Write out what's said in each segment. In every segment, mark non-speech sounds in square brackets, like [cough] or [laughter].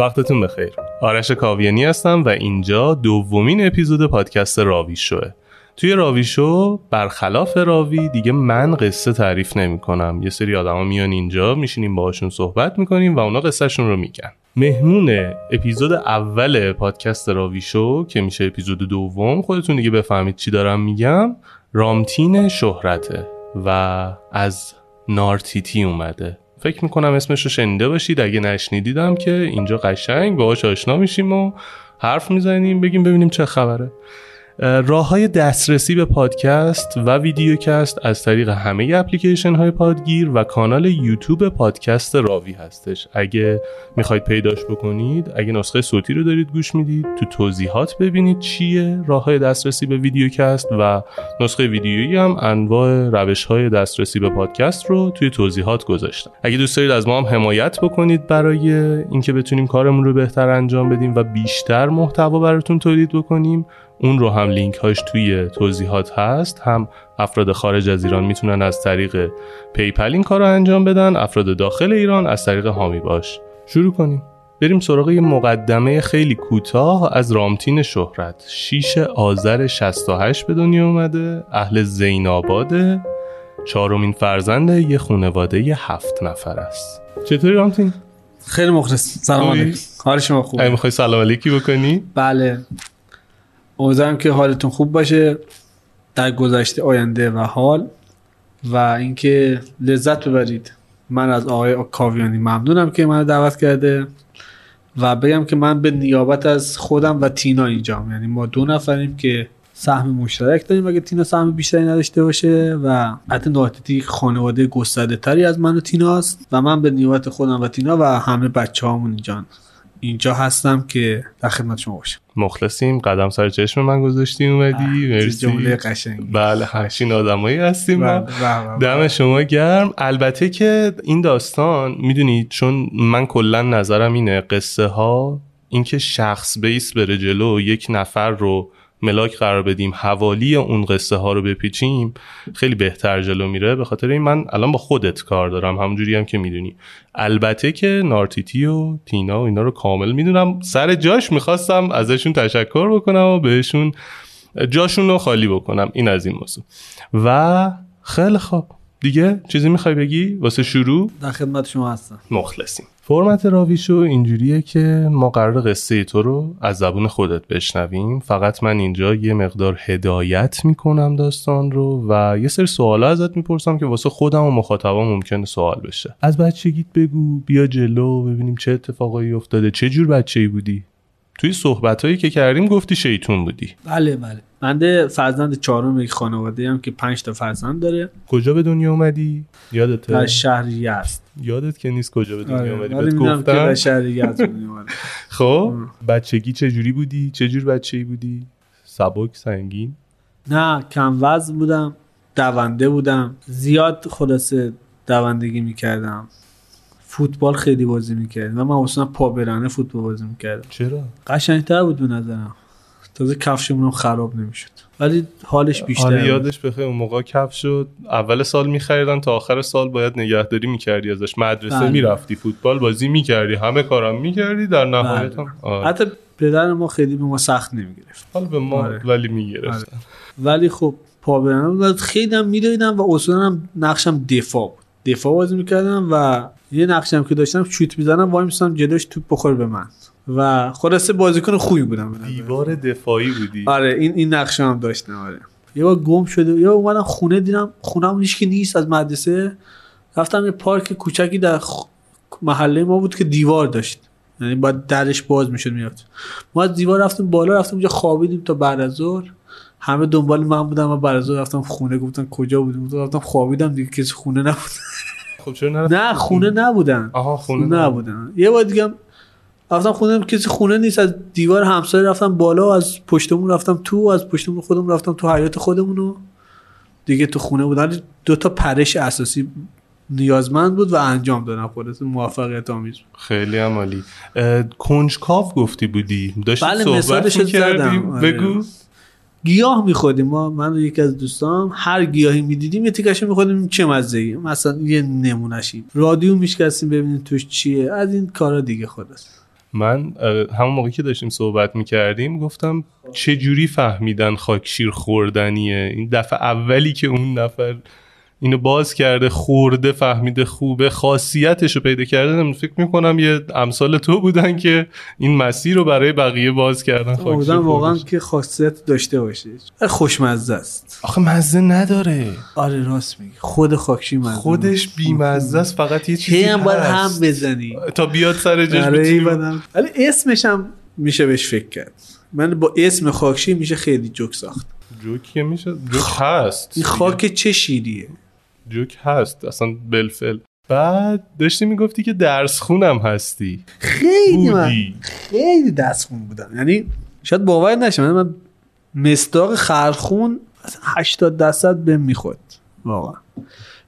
وقتتون بخیر. آرش کاویانی هستم و اینجا دومین اپیزود پادکست راوی شوه. توی راوی شو برخلاف راوی دیگه من قصه تعریف نمی کنم یه سری آدما میان اینجا میشینیم باهاشون صحبت می‌کنیم و اونا قصهشون رو میگن. مهمون اپیزود اول پادکست راوی شو که میشه اپیزود دوم خودتون دیگه بفهمید چی دارم میگم. رامتین شهرته و از نارتیتی اومده. فکر می‌کنم اسمش رو شنیده باشید. اگه نشنیدیدم که اینجا قشنگ باهاش آشنا میشیم و حرف می‌زنیم بگیم ببینیم چه خبره. راه های دسترسی به پادکست و ویدیوکست از طریق همه اپلیکیشن های پادگیر و کانال یوتیوب پادکست راوی هستش. اگه می‌خواید پیداش بکنید اگه نسخه صوتی رو دارید گوش می‌دید تو توضیحات ببینید چیه راه های دسترسی به ویدیوکست و نسخه ویدیویی هم انواع روش های دسترسی به پادکست رو توی توضیحات گذاشتم. اگه دوست دارید از ما هم حمایت بکنید برای اینکه بتونیم کارمون رو بهتر انجام بدیم و بیشتر محتوا براتون تولید بکنیم اون رو هم لینک هاش توی توضیحات هست. هم افراد خارج از ایران می‌تونن از طریق PayPal این کار رو انجام بدن. افراد داخل ایران از طریق حامی باش. شروع کنیم. بریم سراغ یه مقدمه خیلی کوتاه از رامتین شهرت. 6 آذر 68 به دنیا اومده. اهل زیناباده چهارمین فرزند یه خانواده ی هفت نفر است. چطوری رامتین؟ خیلی مخلص. سلام؟ علیکم. حال شما خوبه؟ می‌خوای سلام علیکی بکنی؟ بله. امیدوارم که حالتون خوب باشه در گذشته آینده و حال و اینکه لذت ببرید. من از آقای کاویانی ممنونم که منو دعوت کرده و بگم که من به نیابت از خودم و تینا اینجام. یعنی ما دو نفریم که سهم مشترک داریم. اگه تینا سهم بیشتری نداشته باشه و حتی ناتیتی خانواده گسترده تری از من و تیناست و من به نیابت خودم و تینا و همه بچه هامون اینجا اینجا هستم که در خدمت شما باشم. مخلصیم قدم سر چشم من گذاشتی اومدی چه مرسی. جمله قشنگی. بله همچین آدمایی هستیم بله، بله، بله. دم شما گرم. البته که این داستان می‌دونید چون من کلا نظرم اینه قصه ها اینکه شخص بیس بره جلو یک نفر رو ملاک قرار بدیم حوالی اون قصه ها رو بپیچیم خیلی بهتر جلو میره. به خاطر این من الان با خودت کار دارم همونجوری هم که می‌دونی. البته که نارتیتی و تینا و اینا رو کامل می‌دونم. سر جاش می‌خواستم ازشون تشکر بکنم و بهشون جاشون رو خالی بکنم. این از این موضوع. و خیلی خوب. دیگه چیزی می‌خوای بگی؟ واسه شروع؟ در خدمت شما هستم. مخلصیم. فرمت راویشو اینجوریه که ما قرار قصه تو رو از زبون خودت بشنویم. فقط من اینجا یه مقدار هدایت می‌کنم داستان رو و یه سری سوالا ازت می‌پرسم که واسه خودم و مخاطبا ممکنه سوال بشه. از بچگیت بگو بیا جلو ببینیم چه اتفاقایی افتاده. چه جور بچه‌ای بودی؟ توی صحبتهایی که کردیم گفتی شیطون بودی. بله بله. من فرزند چهارم یک خانواده هم که پنج تا فرزند داره. کجا به دنیا اومدی؟ یادته؟ در شهر یزد. یادت که نیست کجا به دنیا آره، اومدی؟ بهت می‌دونم که در شهر یزد. [laughs] خب بچگی چه جوری بودی؟ چه جور بچه‌ای بودی؟ سبک سنگین؟ نه کم وزن بودم دونده بودم. زیاد خلاصه دوندگی می‌کردم. فوتبال خیلی بازی می‌کردیم. و من اصلا پا برانه فوتبال بازی می‌کردم. چرا؟ قشنگتر بود به نظرم. تازه کفشمون هم خراب نمی‌شد ولی حالش بیشتر آره. یادش بخیر اون موقع کف شد اول سال میخریدن تا آخر سال باید نگهداری می‌کردی ازش مدرسه بله. می‌رفتی فوتبال بازی می‌کردی همه کارم می‌کردی در نهایت بله. هم آره. حتی پدر ما خیلی به ما سخت نمی‌گرفت حالا به ما آره. ولی می‌گرفتن ولی خب پا بود خیلی هم میدویدم و اصولا هم نقشم دفاع بود دفاع بازی می‌کردم و یه نقشم که داشتم شوت می‌زنم وای میستم جلوش توپ بخور به من و خلاصه بازیکن خوبی بودم. دیوار دفاعی بودی. آره این این نقشه هم داشتم آره. یه بار گم شده بار اومدم خونه دیدم خونم هیچ که نیست از مدرسه. رفتم یه پارک کوچکی در خ- محله ما بود که دیوار داشت. یعنی باید درش باز می‌شد می‌رفت. ما از دیوار رفتیم بالا رفتیم اونجا خوابیدیم تا بعد از ظهر. همه دنبال من بودم و بعد از ظهر رفتم خونه گفتن کجا بودیم؟ رفتم خوابیدم دیگه کسی خونه نبود. خب چرا نه خونه؟ نبودن. آها خونه خونه نبودن. یه بار دیگه رفتم خونه کسی خونه نیست از دیوار همسایه رفتم بالا و از پشتمون رفتم تو از پشتمون خودمون رفتم تو حیات خودمون و دیگه تو خونه بودن دو تا پرش اساسی نیازمند بود و انجام دادم. خودت موفقیت آمیز بود. خیلی اه، کنجکاو گفتی بودی؟ داشتی بله، صحبت مثالش رو می‌کردی؟ زدم. آره. بگو گیاه می‌خوریم ما من و یکی از دوستام هر گیاهی می‌دیدیم یه تیکش می‌خوریم چه مزه ای مثلا یه نمونشی رادیو میشکستیم ببینیم توش چیه. از این کارا دیگه خودت من همون موقعی که داشتیم صحبت می‌کردیم گفتم چه جوری فهمیدن خاکشیر خوردنیه؟ این دفعه اولی که اون نفر اینو باز کرده خورده فهمیده خوبه خاصیتش رو پیدا کرده. فکر می‌کنم یه امثال تو بودن که این مسیر رو برای بقیه باز کردن. امیدوارم واقعا. که خاصیت داشته باشه خوشمزه است. آخه مزه نداره. آره راست میگی. خود خاکشی مزه خودش بیمزه است فقط یه چیزی چی هم باید هم. بزنی؟ تا بیاد سر جاش. ولی اسمش هم میشه بهش فکر کرد. من با اسم خاکشی میشه خیلی جوک ساخت. جوک که میشه؟ جوک هست. این خاک چه شیریه؟ جوک هست اصلا بلفل. بعد داشتی می‌گفتی که درس خونم هستی. خیلی من خیلی دستخون بودم. یعنی شاید باور نشه من, مصداق خرخون مثلا 80 درصد بهم می‌خورد. واقعا.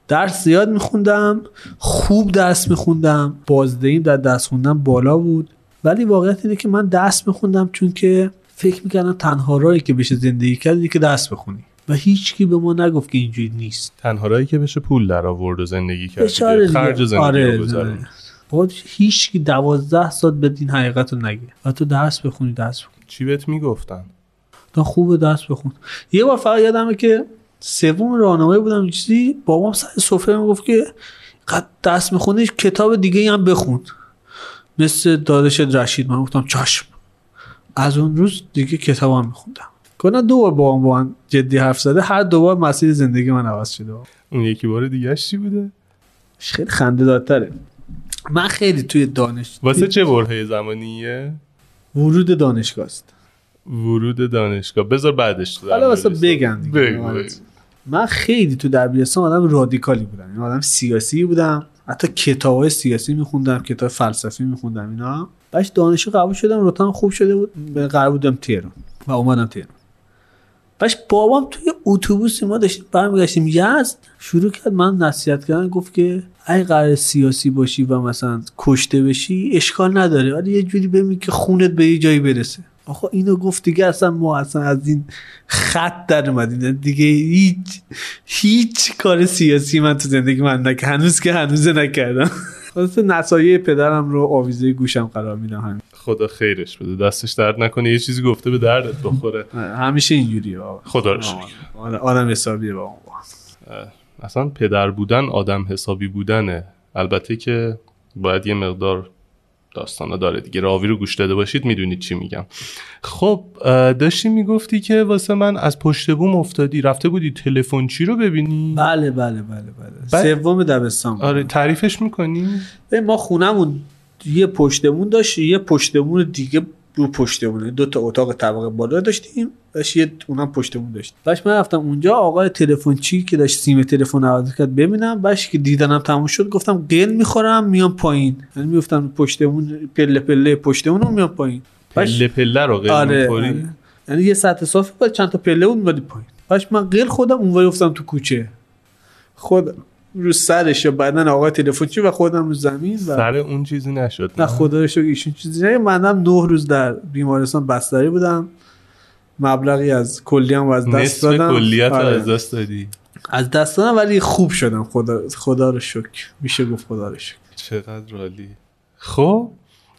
درس زیاد میخوندم خوب درس میخوندم بازدهیم در درس خوندن بالا بود. ولی واقعیت اینه که من درس میخوندم چون که فکر می‌کردم تنها راهی که بشه زندگی کرد که درس بخونی. و هیچکی به ما نگفت که اینجوری نیست. تنها راهی که بشه پول در آورد و زندگی کرد. خرج زندگی آره، رو. آره. باید هیچ کی دوازده سال به این حقیقت رو نگه. و تو درس بخونی درس بخونی. چی بهت می‌گفتن؟ تا خوب درس بخون. یه بار فقط یادمه که سوم راهنمایی بودم چیزی. بابام سر سفره می‌گفت که قد درس می‌خونی کتاب دیگه هم بخون. مثل دادش رشید. من گفتم چشم. از اون روز دیگه کتاب هم میخوندم. کنه دو بار با هم با هم جدی حرف زده هر دو بار مسیر زندگی من عوض شده. اون یکی بار دیگه چی بوده؟ خیلی خنده دارتره. من خیلی توی دانش واسه چه برهه زمانیه؟ ورود دانشگاه است. ورود دانشگاه. بذار بعدش تو حالا واسه بگم دیگه. من خیلی تو دبیرستان آدم رادیکالی بودم. یعنی آدم سیاسی بودم. حتی کتاب های سیاسی میخوندم کتاب فلسفی میخوندم اینا. بعدش دانشگاه قبول شدم. رتبه‌ام خوب شده بود. به قرار بودم تهران. و اومدم تهران. بعدش بابام توی اتوبوس ما داشتیم برمیگشتیم. یزد شروع کرد من نصیحت کردن گفت که اگه قرار سیاسی باشی و مثلا کشته بشی اشکال نداره. ولی یه جوری ببین که خونت به یه جایی برسه. آخه اینو گفت دیگه اصلا ما اصلا از این خط در اومدیم. دیگه هیچ هیچ کار سیاسی من تو زندگی من نکردم. هنوز که هنوز نکردم. [laughs] خلاصه نصایح پدرم رو آویزه گوشم قرار میدم. خدا خیرش بده. دستش درد نکنه یه چیزی گفته به دردت بخوره. همیشه اینجوریه خدا رو شکر. آره، آدم حسابیه بابا. اصلا پدر بودن آدم حسابی بودنه. البته که باید یه مقدار داستانا داره دیگه. راوی رو گوش داده باشید می‌دونید چی میگم. خب داشتی می‌گفتی که واسه من از پشت بوم افتادی. رفته بودی تلفن چی رو ببینی؟ بله بله بله بعد- بله سوم دبستان. آره تعریفش می‌کنی؟ ما خونمون یه پشتمون داشت یه پشتمون دیگه رو پشتمونه. دو تا اتاق طبقه بالا داشتیم داشت یه اونم پشتمون داشت باش من رفتم اونجا آقای تلفن چی که داشت سیم تلفن عوض کرد ببینم. باش که دیدنم تموم شد گفتم قل می‌خورم میام پایین. یعنی میفتم پشتمون پله پله پشتمون رو میام پایین. پله پله رو آره, می‌خوری؟ آره. یعنی یه سطح صافی بود چند تا پله بود میمدی پایین. باش من قل خودم اونوری افتادم تو کوچه. خود رو سرش یا بدن آقای تلفن و خودم رو زمین و سر اون چیزی نشد نه خدا رو ایشون چیزی نه منم نه روز در بیمارستان بستری بودم. مبلغی از کلی هم از دست دادم. کلیت آره. از دست دادی؟ از دست دادم ولی خوب شدم. خدا خدا رو شکر. میشه گفت خدا رو شکر. چقدر عالی. خب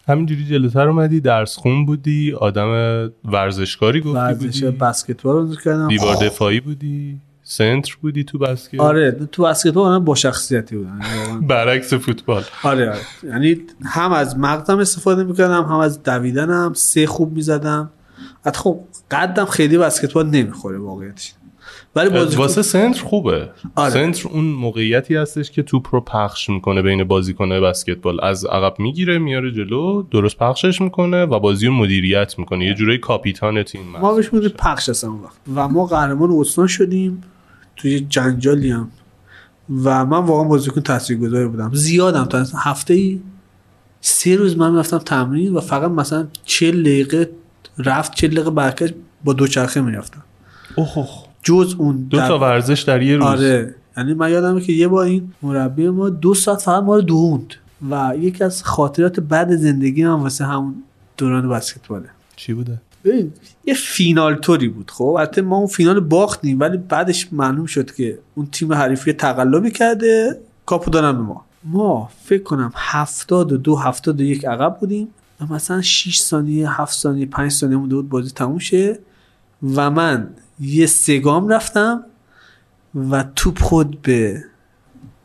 همینجوری جلوتر اومدی درس خون بودی آدم ورزشکاری گفتی ورزش بودی. بسکتبال رو کردم. دیوار دفاعی بودی. سنتر بودی تو بسکت؟ آره تو بسکتبال من با شخصیتی واقعا- [laughs] برعکس فوتبال. آره آره. یعنی هم از مغزم استفاده می‌کردم هم از دویدنم. سه خوب می‌زدم. حتی خب قدم خیلی بسکتبال نمی‌خوره واقعیتش. ولی بازی واسه سنتر خوبه. آره. سنتر اون موقعیتی هستش که توپ رو پخش می‌کنه بین بازیکنه بسکتبال. از عقب می‌گیره میاره جلو درست پخشش می‌کنه و بازی رو مدیریت می‌کنه. یه جورایی کاپیتان تیم ما بهش. پخش هستم و ما قهرمان استان شدیم. توی جنجالی هم. و من واقعا بازیکن تاثیرگذاری بودم. زیادم. تا هفته ای سه روز من رفتم تمرین و فقط مثلا 40 دقیقه رفت 40 دقیقه برگشت با دوچرخه می‌رفتم. اوه. جز اون دو تا ورزش در یه روز. آره. یعنی من یادمه که یه بار این مربی ما دو ساعت فقط ما رو دووند و یکی از خاطرات بعد زندگی من واسه همون دوران بسکتباله. چی بوده؟ ببین یه فینال توری بود خب؟ البته ما اون فینال باختیم ولی بعدش معلوم شد که اون تیم حریفی تقلبی کرده کاپو دادن به ما. ما فکر کنم هفتاد و دو هفتاد و یک عقب بودیم. و مثلا 6 ثانیه 7 ثانیه 5 ثانیه مونده بود بازی تموم شه. و من یه سگام رفتم و توپ خود به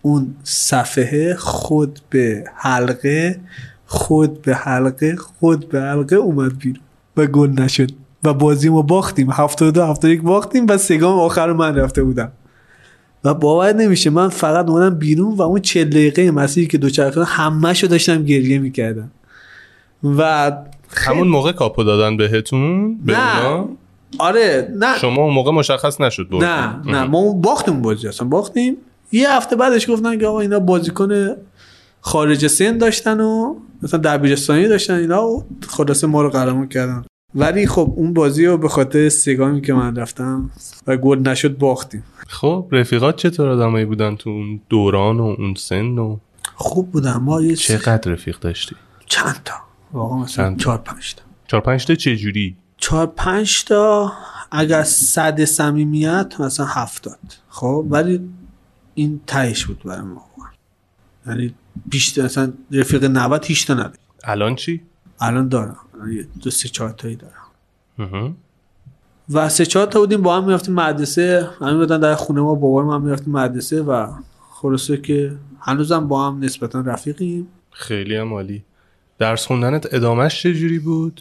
اون صفحه خود به حلقه خود به حلقه خود به حلقه اومد بیرون. و گل نشد و بازی ما باختیم. 72 71 باختیم و سگام آخر من رفته بودم. و باور نمیشه من فقط اومدم بیرون و اون 40 دقیقه مسیری که دوچرخه همه‌شو داشتم گریه می‌کردم. و همون موقع کاپو دادن بهتون؟ به نه. اونا؟ آره نه. شما اون موقع مشخص نشد بردن. نه نه. ما باختیم بازی اصلا باختیم. یه هفته بعدش گفتن که آقا اینا بازیکن خارج سن داشتن و مثلا دبیرستانی داشتن اینا و خلاصه ما رو قهرمان کردن. ولی خب اون بازی رو به خاطر سگامی که من رفتم و گل نشد باختیم. خب رفیقات چطور آدمایی بودن تو اون دوران و اون سن و خوب بودن. ما یه چقدر رفیق داشتی؟ چند تا. واقعا مثلا چند تا؟ چهار پنج تا. چهار پنج تا چه جوری؟ چهار پنج تا اگر صد صمیمیت مثلا هفتاد. خب ولی این تهش بود برای ما. یعنی بیشتر مثلا رفیق 90 هیچ تا نداشت الان چی؟ الان دارم. دو سه چهار تایی دارم. و سه چهار تا بودیم با هم می‌رفتیم مدرسه. همین بودن در خونه ما بابای ما هم می‌رفتیم مدرسه و خلاصه که هنوزم با هم نسبتا رفیقیم. خیلی هم عالی. درس خوندنت ادامهش چه جوری بود؟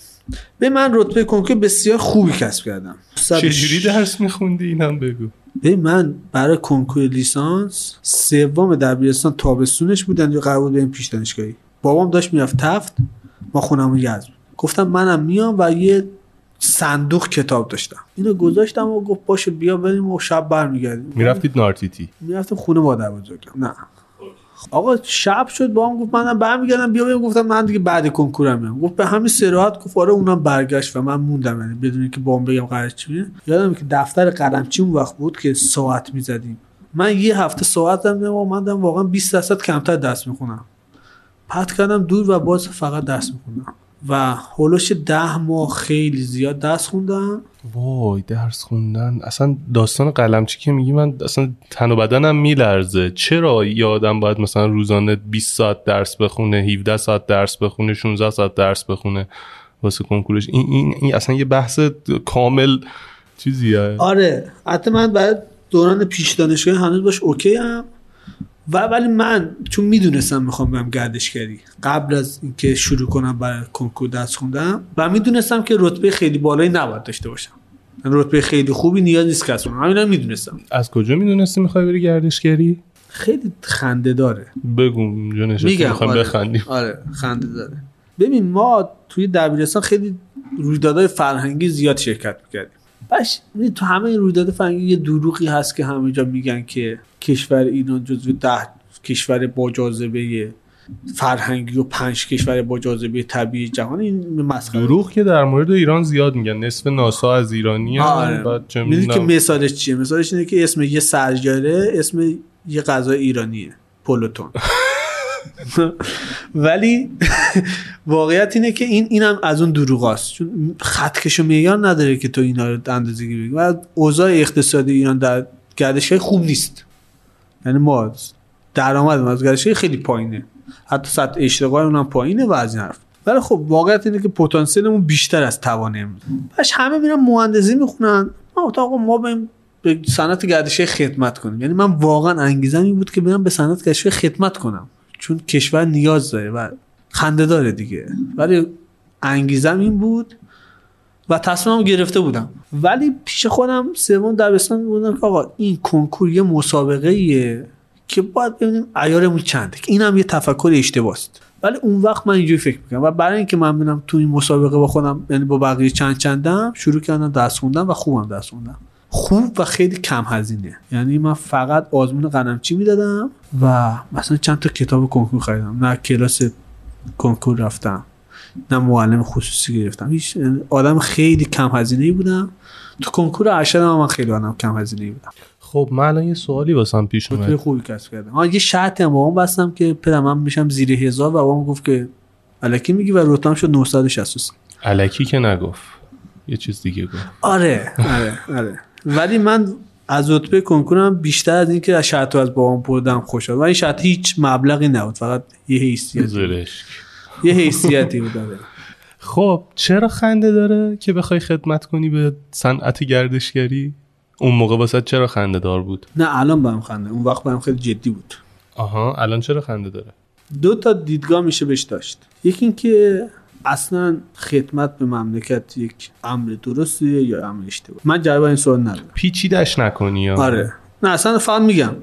به من رتبه کنکور بسیار خوبی کسب کردم. چه جوری درس میخوندی؟ اینم بگو. به من برای کنکور لیسانس سوم دبیرستان تابستونش بودن یا قرار بود بریم پیش دانشگاهی. بابام داشت می‌رفت تفت ما خونمون یزد بود. گفتم منم میام و یه صندوق کتاب داشتم. اینو گذاشتم و گفت باشه بیا بریم و شب برمیگردیم. می‌رفتید نارتیتی می‌رفتم خونه مادر بزرگم. نه. آقا شب شد با هم گفت منم برمیگردم بیا بریم گفتم من دیگه بعد کنکورم میام. گفت به همین سراحت گفت آره اونم برگشت و من موندم. یعنی بدون اینکه بام بگم قرار چیه یادم که دفتر قلمچی اون وقت بود که ساعت می‌زدیم. من یه هفته ساعت زدم و من واقعا 20 درصد کمتر درس می‌خونم. پت کردم دور و باز فقط درس می‌خونم و هولوش ده ماه خیلی زیاد درس خوندم. وای درس خوندن. اصلا داستان قلمچی که میگی من اصلا تن و بدنم میلرزه. چرا یه آدم باید مثلا روزانه 20 ساعت درس بخونه 17 ساعت درس بخونه 16 ساعت درس بخونه واسه کنکورش این, این, این اصلا یه بحث کامل چیزیه. آره حتی من برای دوران پیش دانشگاهی هنوز باش اوکی هم و ولی من چون می‌دونستم می‌خوام برم گردشگری قبل از اینکه شروع کنم برای کنکور درس خوندم و می‌دونستم که رتبه خیلی بالایی نباید داشته باشم. یعنی رتبه خیلی خوبی نیاز نیست کسب کنم همینا می‌دونستم. از کجا می‌دونستی می‌خوای بری گردشگری؟ خیلی خنده داره. بگو میگم آره. بخندیم. آره خنده داره. ببین ما توی دبیرستان خیلی رویدادهای فرهنگی زیاد شرکت می‌کردیم. می‌دونی تو همه این رویداد فرهنگی یه دروغی هست که همه جا میگن که کشور ایران جزو ده کشور با جاذبه فرهنگی و پنج کشور با جاذبه طبیعی جهان این مسخره دروغ که در مورد ایران زیاد میگن نصف ناسا از ایرانی آره. بعد که. مثالش چیه مثالش اینه که اسم یه سرجاره اسم یه غذا ایرانیه پولوتون [laughs] [laughs] ولی واقعیت اینه که این اینم از اون دروغاست. چون خطکش و معیار نداره که تو اینا رو اندازه گیری و اوضاع اقتصادی ایران در گردشگاه خوب نیست. یعنی ما درآمد از گردشگاه خیلی پایینه. حتی سطح اشتغال اونم پایینه و از این حرف. ولی خب واقعیت اینه که پتانسیلمون بیشتر از توانه باش همه میرن مهندسی می‌خونن. ما آقا ما بریم به صنعت گردشگاه خدمت کنیم. یعنی من واقعا انگیزم این بود که برم به صنعت گردشگاه خدمت کنم. چون کشور نیاز داره و خنده داره دیگه. ولی انگیزم این بود و تصمیمم گرفته بودم. ولی پیش خودم سوم دبستان بودم که آقا این کنکور یه مسابقه ایه که باید ببینیم عیارمون چنده که اینم یه تفکر اشتباست. ولی اون وقت من اینجوری فکر می‌کنم و برای اینکه من ببینم تو این مسابقه با خودم یعنی با بقیه چند چندم شروع کردم درس خوندم و خوبم درس خوندم. خوب و خیلی کم هزینه. یعنی من فقط آزمون قلمچی می‌دادم و مثلا چند تا کتاب کنکور خریدم. نه کلاس کنکور رفتم نه معلم خصوصی گرفتم. هیچ آدم خیلی کم هزینه ای بودم. تو کنکور ارشد من خیلی آدم کم هزینه ای بودم. خب من الان یه سوالی واسم پیش اومد. خوبی کسب کردم. ها یه شرطی هم با اون بستم که پدرم من میشم زیر هزار و بابام گفت که الکی میگی و رتبم شد 963 الکی که نگفت. یه چیز دیگه گفت. آره آره آره. ولی من از رتبه کنکورم بیشتر از اینکه از شرط از بابام بردم خوشحال. و این شرط هیچ مبلغی نبود. فقط یه حیثیت یه حیثیتی بود داره خب چرا خنده داره که بخوای خدمت کنی به صنعت گردشگری؟ اون موقع واسه چرا خنده دار بود؟ نه الان برام خنده. اون وقت برام خیلی جدی بود. آها الان چرا خنده داره؟ دو تا دیدگاه میشه بهش داشت. یکی اینکه اصلا خدمت به مملکت یک امر درستیه یا امر اشتباه من جواب این سوال ندارم. پیچیدش نکنی یا؟ آره. نه اصلا فقط میگم.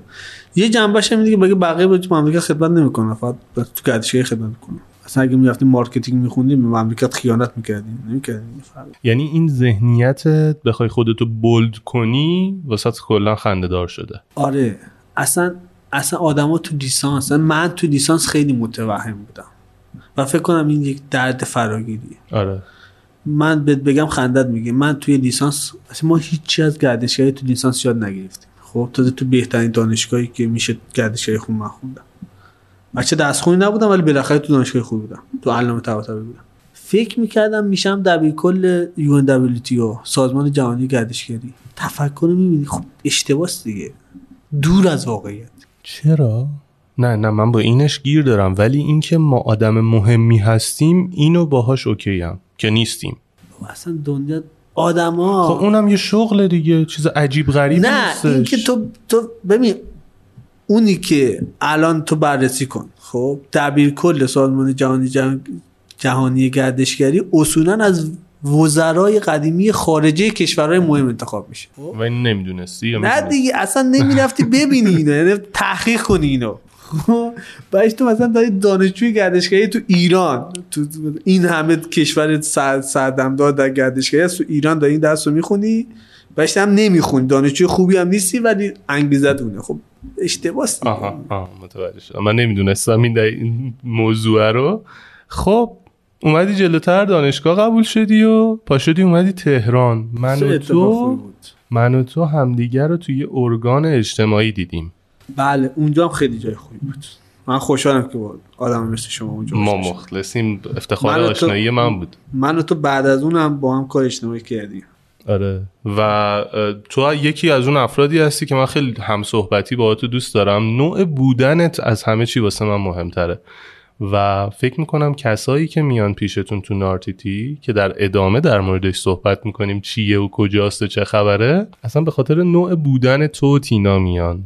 یه جنبش هم دیگه بگه بقیه به مملکت خدمت نمی‌کنه فقط تو گردشگری خدمت می‌کنه اصلا اگه می‌رفتیم marketing میخوندیم به مملکت خیانت می‌کردیم. نمی‌کردیم. یعنی این ذهنیتت بخوای خودتو bold کنی واسه کلا خنده دار شده. آره. اصلا اصلا آدما تو لیسانس من تو لیسانس خیلی متوهم بودم. و فکر کنم این یک درد فراگیریه. آره. من بهت بگم خندت میگه. من توی لیسانس اصلا ما هیچی از گردشگری تو لیسانس یاد نگرفتیم. خب تازه تو بهترین دانشگاهی که میشه گردشگری خون من خوندم. بچه دستخونی نبودم ولی بالاخره تو دانشگاه خوب بودم. تو علامه طباطبایی بودم. فکر می‌کردم میشم دبیر کل یو سازمان جهانی گردشگری. تفکر می‌بینی خب اشتباس دیگه. دور از واقعیت. چرا؟ نه نه من با اینش گیر دارم ولی اینکه ما آدم مهمی هستیم اینو باهاش اوکی هم که نیستیم. اصلا دنیا آدما. خب اونم یه شغل دیگه چیز عجیب غریب نه اینکه تو تو ببین اونی که الان تو بررسی کن. خب دبیر کل سازمان جهانی جهانی گردشگری اصولا از وزرای قدیمی خارجه کشورهای مهم انتخاب میشه. و این نمی‌دونستی نه دیگه اصلا نمی‌رفتی ببینی اینو یعنی تحقیق کنی اینو. [laughs] بعدش تو مثلا داری دانشجوی گردشگری تو ایران تو این همه کشور سردم داد در گردشگری تو ایران داری این درس رو می‌خونی؟ بعدش هم نمی‌خونی. دانشجوی خوبی هم نیستی ولی انگیزت اونه. خب اشتباه آها آها متوجه شدم. من نمی‌دونستم این, این موضوع رو. خب اومدی جلوتر دانشگاه قبول شدی و پاشدی اومدی تهران. من و تو من و تو همدیگر رو توی ارگان اجتماعی دیدیم. بله اونجا هم خیلی جای خوبی بود. من خوشحالم که با آدم مثل شما اونجا ما مخلصیم افتخار آشنایی من بود. من و تو بعد از اونم با هم کار اجتماعی کردیم. آره. و تو یکی از اون افرادی هستی که من خیلی هم صحبتی با تو دوست دارم. نوع بودنت از همه چی واسه من مهمتره. و فکر می‌کنم کسایی که میان پیشتون تو نارتیتی که در ادامه در موردش صحبت می‌کنیم چیه و کجاست و چه خبره اصلا به خاطر نوع بودن تو تینا میان.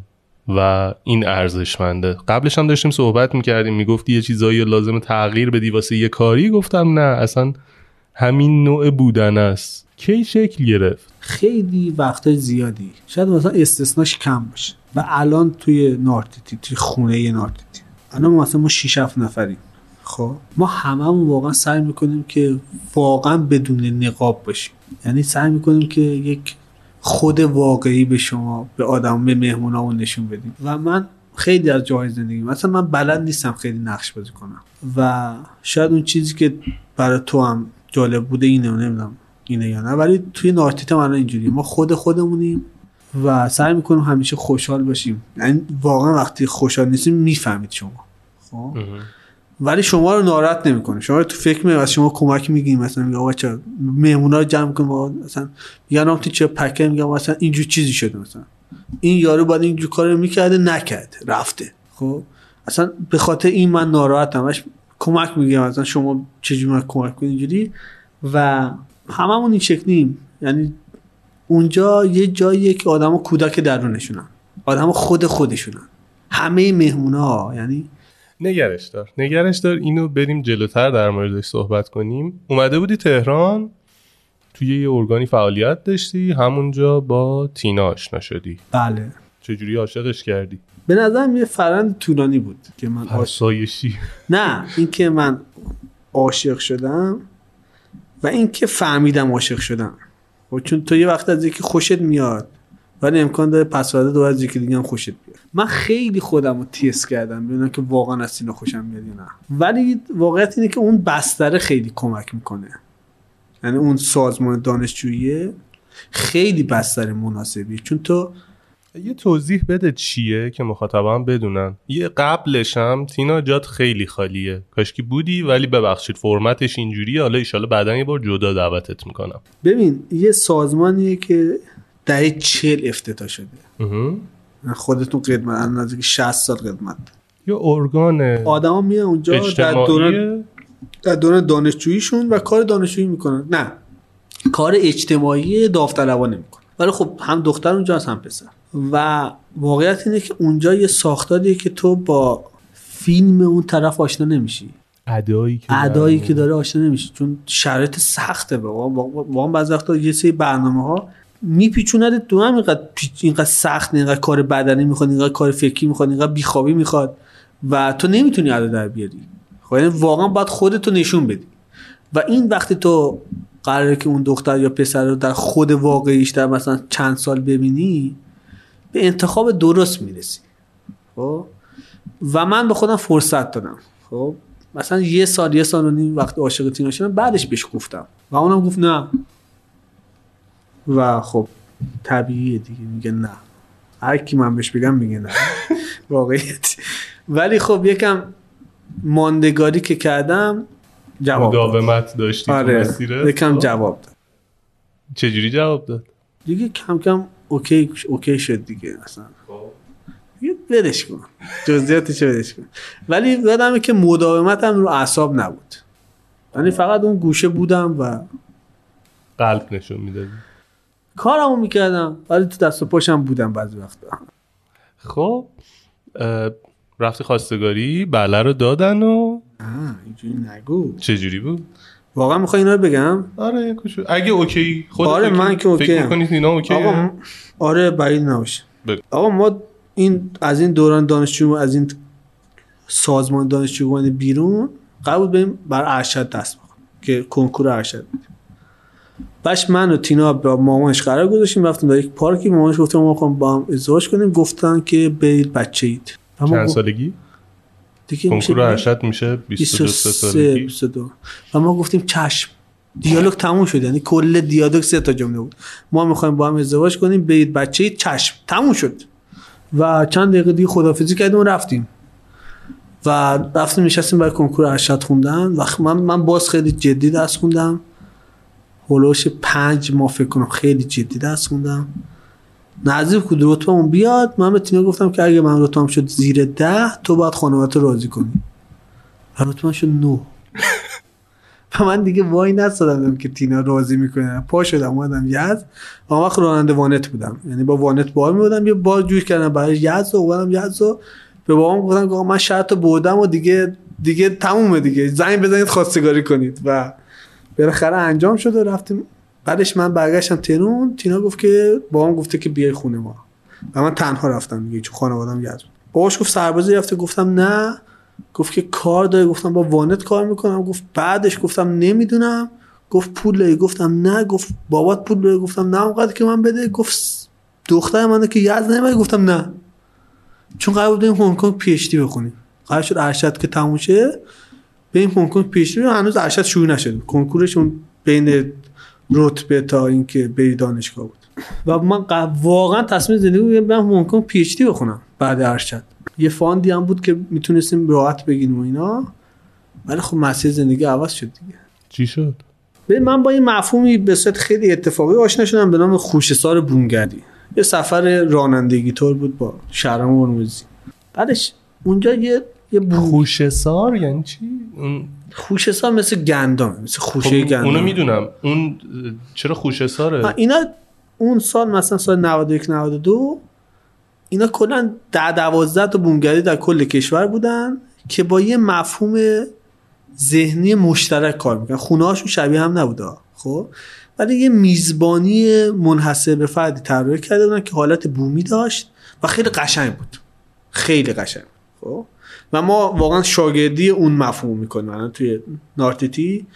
و این ارزشمنده. قبلش هم داشتیم صحبت می‌کردیم می‌گفتی یه چیزایی لازم تغییر بدی واسه یه کاری؟ گفتم نه اصلا همین نوع بودن است. کی شکل گرفت؟ خیلی وقت زیادی. شاید مثلا استثناش کم باشه. و الان توی نارتیتی توی خونه نارتیتی. الان مثلا ما 6 7 نفریم. خب؟ ما هممون واقعا سعی می‌کنیم که واقعا بدون نقاب باشیم. یعنی سعی می‌کنیم که یک خود واقعی به شما به آدم به مهمونامون نشون بدیم. و من خیلی از جای زندگی مثلا من بلد نیستم خیلی نقش بازی کنم. و شاید اون چیزی که برای تو هم جالب بوده اینه نمی‌دونم اینه یا نه ولی توی نارتیت من اینجوری ما خود خودمونیم و سعی می‌کنیم همیشه خوشحال باشیم. یعنی واقعا وقتی خوشحال نیستیم می‌فهمید شما. خب؟ ولی شما رو ناراحت نمی‌کنه. شما رو تو فکر می از شما کمک میگیم مثلا میگه آقا چرا مهمونا رو جمع کن مثلا میگن تو چه پکه؟ میگم مثلا اینجور چیزی شده مثلا. این یارو باید اینجور کار می‌کرده نکرد رفته. خب؟ اصلا به خاطر این من ناراحتم. کمک میگم مثلا شما چجوری من کمک کنید اینجوری؟ و هممون این شکلیم. یعنی اونجا یه جاییه که آدم کودک درونشونن. آدم خود خودشونن. همه مهمونا یعنی نگرش دار. نگرش دار. اینو بریم جلوتر در موردش صحبت کنیم. اومده بودی تهران توی یه ارگانی فعالیت داشتی همونجا با تینا آشنا شدی. بله. چجوری عاشقش کردی؟ به نظرم یه فرند طولانی بود که من فرسایشی. نه اینکه من عاشق شدم و اینکه فهمیدم عاشق شدم. خب چون تو یه وقت از یکی خوشت میاد ولی امکان داره پس فردا دو از یکی دیگه هم خوشت بیاد من خیلی خودم رو تیس کردم ببینم که واقعا از سینا خوشم میاد یا نه. ولی واقعیت اینه که اون بستره خیلی کمک می‌کنه. یعنی اون سازمان دانشجویی خیلی بستر مناسبی. چون تو یه توضیح بده چیه که مخاطبان بدونن. یه قبلش هم تینا جات خیلی خالیه. کاشکی بودی ولی ببخشید فرمتش اینجوریه. حالا ایشالا بعدا یه بار جدا دعوتت می‌کنم. ببین یه سازمانیه که دهه چل افتتاح شده. خودتون قدمت نزدیک 60 سال قدمت. یه ارگان آدما میان اونجا در دوران در دوران دانشجوییشون و کار دانشجویی می‌کنن. نه. کار اجتماعی داوطلبانه می‌کنن. ولی خب هم دختر اونجا هست هم پسر. و واقعیت اینه که اونجا یه ساختاریه که تو با فیلم اون طرف آشنا نمیشی. ادایی که ادایی که داره آشنا نمیشی. چون شرایط سخته. واقعا بعضی وقتا یه سری برنامه ها میپیچوند دو هم اینقدر, اینقدر سخت اینقدر کار بدنی می‌خواد اینقدر کار فکری می‌خواد اینقدر بیخوابی می‌خواد و تو نمی‌تونی ادا در بیاری. خب یعنی واقعا باید خودتو نشون بدی. و این وقتی تو قراره که اون دختر یا پسر رو در خود واقعیش در مثلا چند سال ببینی به انتخاب درست می‌رسی. خب؟ و من به خودم فرصت دادم. خب؟ مثلا یه سال یه سال و نیم وقت عاشق تینا شدم بعدش بهش گفتم. و اونم گفت نه. و خب طبیعیه دیگه میگه نه. هر کی من بهش بگم میگه نه. [laughs] واقعیت. ولی خب یکم ماندگاری که کردم جواب مداومت داشتی آره. یکم جواب داد. چجوری جواب داد؟ دیگه کم کم اوکی اوکی شد دیگه اصلا. دیگه بدش کن. جزئیاتش بدش کن. ولی یادمه که مداومتم رو اعصاب نبود. یعنی فقط اون گوشه بودم و قلب نشون می‌دادی. کارمو می‌کردم ولی تو دست و پاشم بودم بعضی وقتا. خب رفتی خواستگاری بله رو دادن و اینجوری نگو. چجوری بود؟ واقعا می‌خوای اینا رو بگم؟ آره اگه okay خود آره من که okay فکر می‌کنید اینا okay آقا آره بعید نباشه. آقا ما این از این دوران دانشجو از این سازمان دانشجویان بیرون قبول بریم بر ارشد دست بخوریم که کنکور ارشد. بدیم باش من و تینا با مامانش قرار گذاشتیم رفتیم در یک پارکی. مامانش گفتم ما با هم ازدواج کنیم. گفتن که برید بچه اید. چند سالگی؟ دیگه کنکور ارشد میشه؟ 22 سالگی؟ 22 و ما گفتیم چشم. دیالوگ تموم شد. یعنی کل دیالوگ سه تا جمله بود. ما می‌خوایم با هم ازدواج کنیم برید بچه اید. چشم. تموم شد. و چند دقیقه دیگه خدافزی کردیم و رفتیم. و رفتیم نشستیم برای کنکور ارشد خوندن. و من من باز خیلی جدی درس خوندم. هلوش پنج ماه فکر کنم خیلی جدی دست خوندم. نزدیک بود رتبه اون بیاد. من به تینا گفتم که اگه من رتبه شد زیر ده تو باید خانواده رو راضی کنی. و رتبه شد نو [laughs] و من دیگه وای نستادم که تینا راضی می‌کنه. پا شدم اومدم یز و وقت راننده وانت بودم. یعنی با وانت بار میبودم یه بار جوش کردم برای یز و اومدم یز و به بابام گفتم که من شرط بودم و دیگه دیگه تمومه دیگه. زنگ بزنید خواستگاری کنید. و بالاخره انجام شد و رفتیم. بعدش من برگشتم تهران. تینا گفت که بابام گفته که بیای خونه ما. و من تنها رفتم دیگه چون خانوادم یزد باباش گفت سربازی رفته. گفتم نه. گفت که کار داره. گفتم با وانت کار می‌کنم. گفت بعدش گفتم نمی‌دونم. گفت پول داری؟ گفتم نه. گفت بابات پول داره. گفتم نه. اونقدر که من بده. گفت دختر منه که یزد نمیده گفتم نه. چون قرار بودیم هنگ کنگ PhD بخونیم. قرار شد ارشد که تموم شه. بریم کنکور پیش هنوز ارشد شروع نشد کنکورشون بین رتبه تا اینکه بری دانشگاه بود. و من واقعا تصمیم زندگی بگیرم برم ممکن PhD بخونم بعد ارشد. یه fund ی هم بود که می‌تونستیم راحت بگیریم و اینا. ولی خب مسیر زندگی عوض شد دیگه. چی شد؟ ببین من با این مفهومی به صورت خیلی اتفاقی آشنا شدم به نام خوشسار بومگردی. یه سفر رانندگی طور بود با شهرام هرمزی. بعدش اونجا یه یه بوم خوشسار یعنی چی؟ اون خوشسار مثل گندم مثل خوشه خب، گندم. اونو می‌دونم. اون چرا خوشساره اینا اون سال مثلا سال 91 92 اینا کلا در 12 تا بومگردی در کل کشور بودن که با یه مفهوم ذهنی مشترک کار می‌کنن خونه هاشون شبیه هم نبوده خب؟ ولی یه میزبانی منحصر به فردی طراحی کرده بودن که حالت بومی داشت و خیلی قشنگ بود. خیلی قشنگ خب؟ و ما واقعا شاگردی اون مفهوم می‌کنیم. توی نارتیتی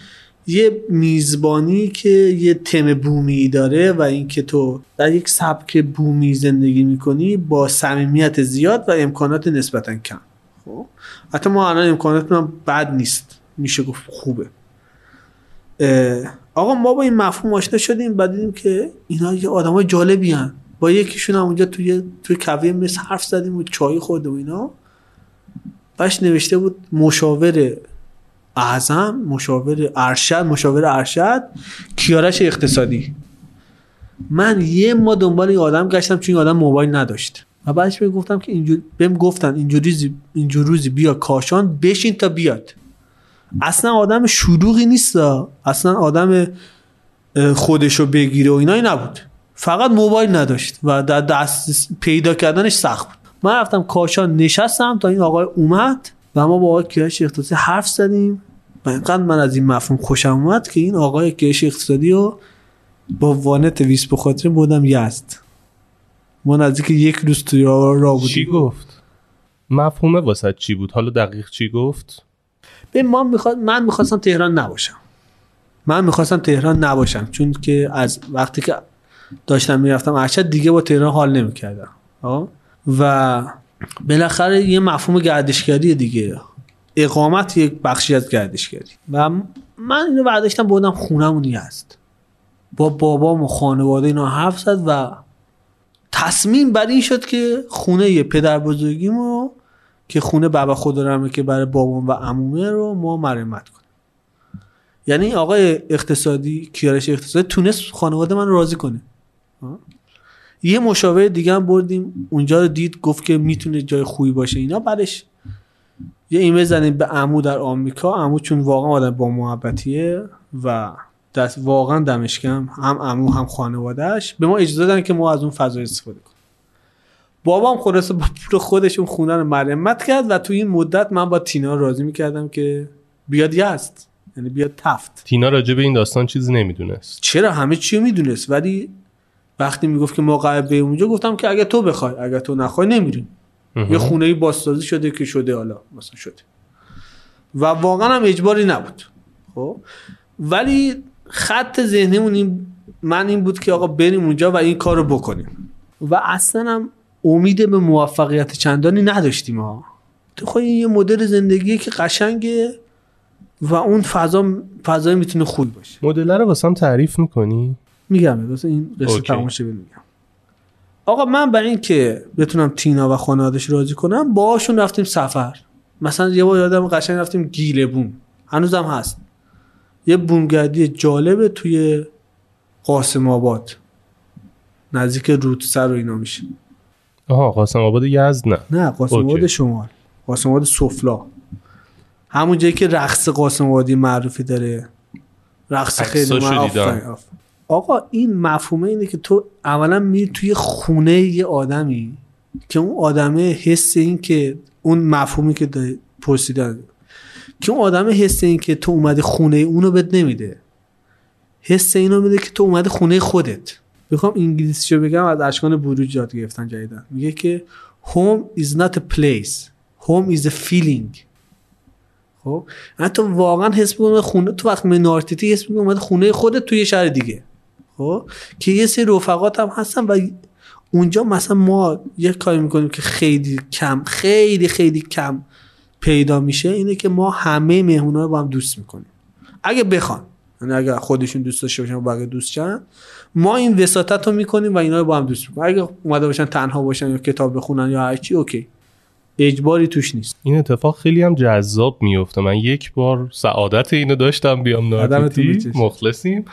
یه میزبانی که یه تم بومی داره و اینکه تو در یک سبک بومی زندگی می‌کنی با صمیمیت زیاد و امکانات نسبتا کم. خب؟ حتی ما الان امکانات هم بد نیست. میشه گفت خوبه. آقا ما با این مفهوم آشنا شدیم بعد دیدیم که اینا یه آدمای جالبی هن. با یکیشون هم اونجا توی توی کوی مس حرف زدیم و چای خوردیم و اینا. باش نوشته بود مشاور اعظم مشاور ارشد مشاور ارشد کیارش اقتصادی. من یه ما دنبال این آدم گشتم چون این آدم موبایل نداشت. و بعدش بهم گفتم که اینجور بهم گفتن اینجوری اینجور روزی بیا کاشان بشین تا بیاد. اصلا آدم شلوغی نیست اصلا آدم اه، خودشو بگیره و اینایی نبود. فقط موبایل نداشت و در دست پیدا کردنش سخت بود. من رفتم کاشان نشستم تا این آقای اومد و ما با آقای کیارش اقتصادی حرف زدیم. و اینقدر من از این مفهوم خوشم اومد که این آقای کیارش اقتصادی رو با وانت ویس به خاطر بودم یزد. ما نزدیک یک روز توی راه را بودیم. چی گفت؟ مفهومه واسه چی بود؟ حالا دقیق چی گفت؟ به ما می‌خواد من می‌خواستم تهران نباشم. من می‌خواستم تهران نباشم. چون که از وقتی که داشتم می‌رفتم ارشد دیگه با تهران حال نمی‌کردم. و بالاخره یه مفهوم گردشگری دیگه. اقامت یک بخشی از گردشگری. و من اینو برداشتم بودم خونمون هست. با بابام و خانواده اینا حرف زد و تصمیم بر این شد که خونه پدر بزرگیمو که خونه بابا خودرمه که برای بابام و عمومه رو ما مرمت کنیم. یعنی آقای اقتصادی کیارش اقتصادی تونست خانواده من راضی کنه؟ یه مشاور دیگه هم بردیم. اونجا رو دید گفت که می‌تونه جای خوبی باشه. اینا بعدش یه ایمیل زدیم به عمو در آمریکا. عمو چون واقعا آدم با محبتیه و دست واقعا دمشکم هم عمو هم خانوادهش به ما اجازه دادن که ما از اون فضا استفاده کنیم. بابام خلاصه با پول خودشون خونه رو مرمت کرد و تو این مدت من با تینا راضی می‌کردم که بیاد یزد. یعنی بیاد تفت. تینا راجع به این داستان چیزی نمی‌دونست. چرا؟ همه چی می‌دونست. ولی وقتی می‌گفت که ما قرار بریم اونجا گفتم که اگه تو بخوای اگه تو نخوای نمیریم. یه خونه ای بازسازی شده که شده حالا مثلا شده. و واقعا هم اجباری نبود. خب؟ ولی خط ذهنمون این من این بود که آقا بریم اونجا و این کار رو بکنیم. و اصلا هم امید به موفقیت چندانی نداشتیم ها. تو خب این یه مدل زندگی که قشنگه و اون فضا فضای می‌تونه خوب باشه. مدل رو واسم تعریف می‌کنی؟ میگم واسه این قصه. تموم شه میگم. آقا من برای اینکه بتونم تینا و خانوادش راضی کنم باهاشون رفتیم سفر. مثلا یه بار یادم قشنگ رفتیم گیله بوم. هنوزم هست. یه بومگردی جالبه توی قاسم آباد. نزدیک رودسر و اینا میشه. آها قاسم آباد یزد نه. نه قاسم اوکی. آباد شمال. قاسم آباد سفلا. همون جایی که رقص قاسم آبادی معروفی داره. رقص خیلی من- آفرین. آقا این مفهومه اینه که تو اولا میری توی خونه یه آدمی که اون آدمه حس این که اون مفهومی که پرسیدن که اون آدمه حس این که تو اومدی خونه اونو بد نمیده. حس اینو میده که تو اومدی خونه خودت. بخوام انگلیسیشو بگم از اشکان بروج یاد گرفتن جدیدن میگه که home is not a place. Home is a feeling. خب؟ تو واقعا حس می‌کنه خونه تو وقت منارتیتی حس می‌کنه خونه خودت توی شهر دیگه. خب؟ که یه سری رفقات هم هستن و اونجا مثلا ما یه کاری می‌کنیم که خیلی کم خیلی خیلی کم پیدا میشه اینه که ما همه مهمونا رو با هم دوست می‌کنیم. اگه بخوان یعنی اگر خودشون دوست داشته باشن و بقیه دوست شن ما این وساطت رو می‌کنیم و اینا رو با هم دوست می‌کنیم. اگه اومده باشن تنها باشن یا کتاب بخونن یا هر چی اوکی. اجباری توش نیست. این اتفاق خیلی هم جذاب میفته من یک بار سعادت اینو داشتم بیام نارتیتی. مخلصیم.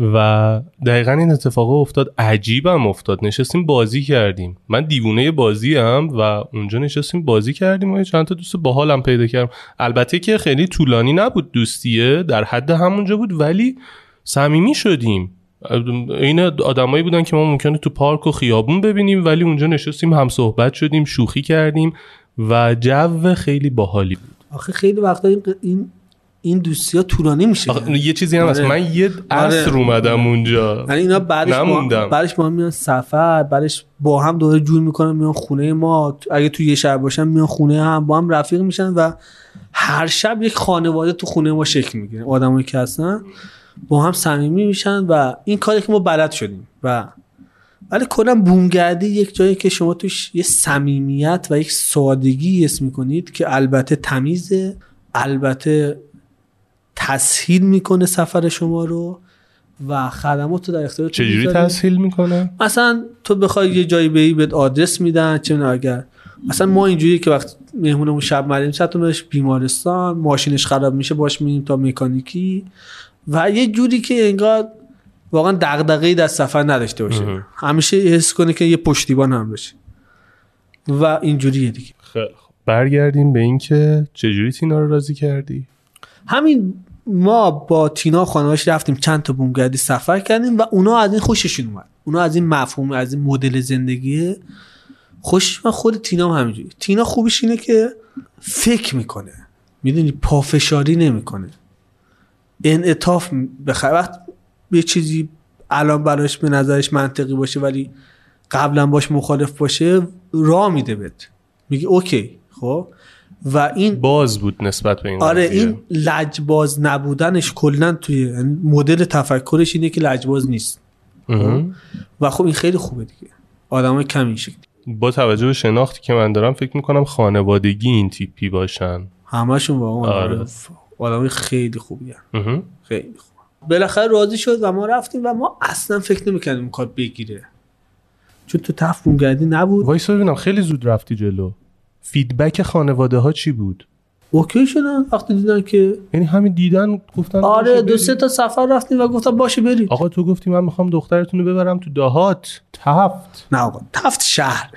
و دقیقا این اتفاق افتاد. عجیبم افتاد. نشستیم بازی کردیم. من دیوونه بازی هم و اونجا نشستیم بازی کردیم و چند تا دوست باحالم پیدا کردم. البته که خیلی طولانی نبود دوستیه در حد همونجا بود ولی صمیمی شدیم. این آدمایی بودن که ما ممکنه تو پارک و خیابون ببینیم ولی اونجا نشستیم هم صحبت شدیم شوخی کردیم و جو خیلی باحالی بود. آخه خیلی وقتا این این این دوستی ها طولانی میشه آخه یه چیزی هم هست. آره. من یه عصر آره. اومدم اونجا. یعنی اینا بعدش ما نموندم. بعدش با هم میان سفر بعدش با هم دوره جور می‌کنن میان خونه ما. اگه تو یه شهر باشن میان خونه هم. با هم رفیق میشن و هر شب یک خانواده تو خونه ما شکل می‌گیره. آدمایی که هستن با هم صمیمی میشن و این کاری که ما بلد شدیم. و ولی کلا بومگردی یک جایی که شما توش یه صمیمیت و یک سادگی اسم می‌کنید که البته تمیزه البته تسهیل می‌کنه سفر شما رو و خدمات رو در اختیار چجوری تسهیل می‌کنه؟ مثلا تو بخوای یه جایی بری بهت آدرس میدن چه اگر مثلا ما اینجوری که وقت مهمونمون شب مریم ساعتونش بیمارستان ماشینش خراب میشه باش میریم تا مکانیکی. و یه جوری که انگار واقعا دغدغه‌ای در سفر نداشته باشه. همیشه حس کنه که یه پشتیبان هم باشه. و اینجوریه دیگه. خیلی خوب. برگردیم به اینکه چجوری تینا رو راضی کردی؟ همین ما با تینا خانواش رفتیم چند تا بومگردی سفر کردیم و اونا از این خوششون اومد. اونا از این مفهوم از این مدل زندگی خوشش من خود تینا هم همینجوری. تینا خوبیش اینه که فکر می‌کنه. می‌دونی؟ پافشاری نمی‌کنه. انعطاف بخیر وقت یه چیزی الان براش به نظرش منطقی باشه ولی قبلا باش مخالف باشه راه میده بهت. میگه اوکی خب؟ و این باز بود نسبت به این آره قضیه. این لجباز نبودنش کلا توی یعنی مدل تفکرش اینه که لجباز نیست. مهم. و خب این خیلی خوبه دیگه. آدم کم این شکلی. با توجه به شناختی که من دارم فکر می‌کنم خانوادگی این تیپی باشن. همشون واقعا آره. آدم خیلی خوبی مهم. خیلی خوب. بالاخره راضی شد و ما رفتیم و ما اصلا فکر نمی‌کردیم این کار بگیره. چون تو تفت بوم گردی نبود. وایسا ببینم خیلی زود رفتی جلو. feedback خانواده ها چی بود؟ okay شدن وقتی دیدن که یعنی همین دیدن گفتن آره دو. سه تا سفر رفتیم و گفتم باشه برید آقا تو گفتی من می‌خوام دخترتون رو ببرم تو دهات. تفت نه آقا تفت شهر.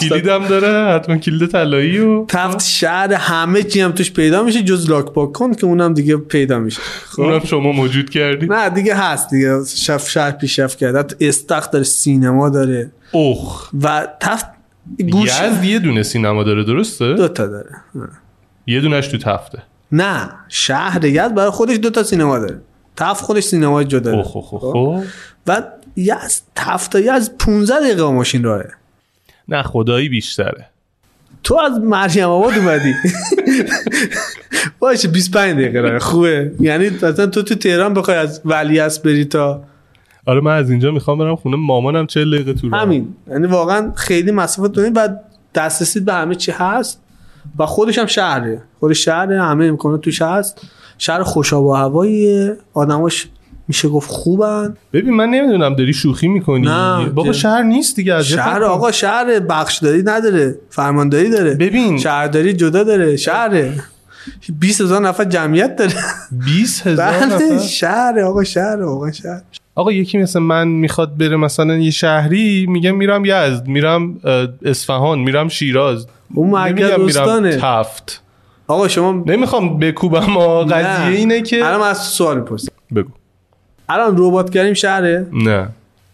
کلیدم داره حتما کلید طلایی و تفت شهر همه چی هم توش پیدا میشه جز لاک پاک کن که اونم دیگه پیدا میشه. خب؟ اونم شما موجود کردی. نه دیگه هست دیگه. تفت شهر پیشرفت کرده. حتی استخر داره سینما داره. اوخ. و تفت گوش یزد یه دونه سینما داره درسته؟ دو تا داره. یه دونش تو تفته. نه شهر یزد برای خودش دو تا سینما داره. تفت خودش سینما جدا داره. اوخ اوخ اوخ و یزد تفت یزد 15 دقیقه ماشین راهه. نه خدایی بیشتره. تو از مریم آباد اومدی. [laughs] باشه 25 دقیقه راه خوبه. یعنی مثلا تو تو تهران بخوای از ولیعصر بری تا آره من از اینجا می‌خوام برم خونه. مامانم 40 دقیقه تو. همین. یعنی واقعا خیلی مسافت داریم و دسترسی به همه چی هست و خودش هم شهره. خود شهره همه امکانات توش هست. شهر خوش آب و هواییه. آدماش میشه گفت خوبن. ببین من نمی‌دونم داری شوخی می‌کنی؟ نه، بابا شهر نیست دیگه از شهر آقا شهر بخشداری نداره فرمانداری داره. ببین. شهرداری جدا داره شهره. 20 هزار نفر جمعیت داره. 20 هزار بله نفر؟ شهر آقا شهر آقا شهر. آقا یکی مثل من می‌خواد بره مثلا یه شهری میگه میرم یزد میرم اصفهان میرم شیراز. اون مرکز میرم تفت. آقا شما نمی‌خوام بکوبم آقا نه. قضیه اینه که الان از سوال می‌پرسم. بگو. الان ربات کریم شهره؟ نه.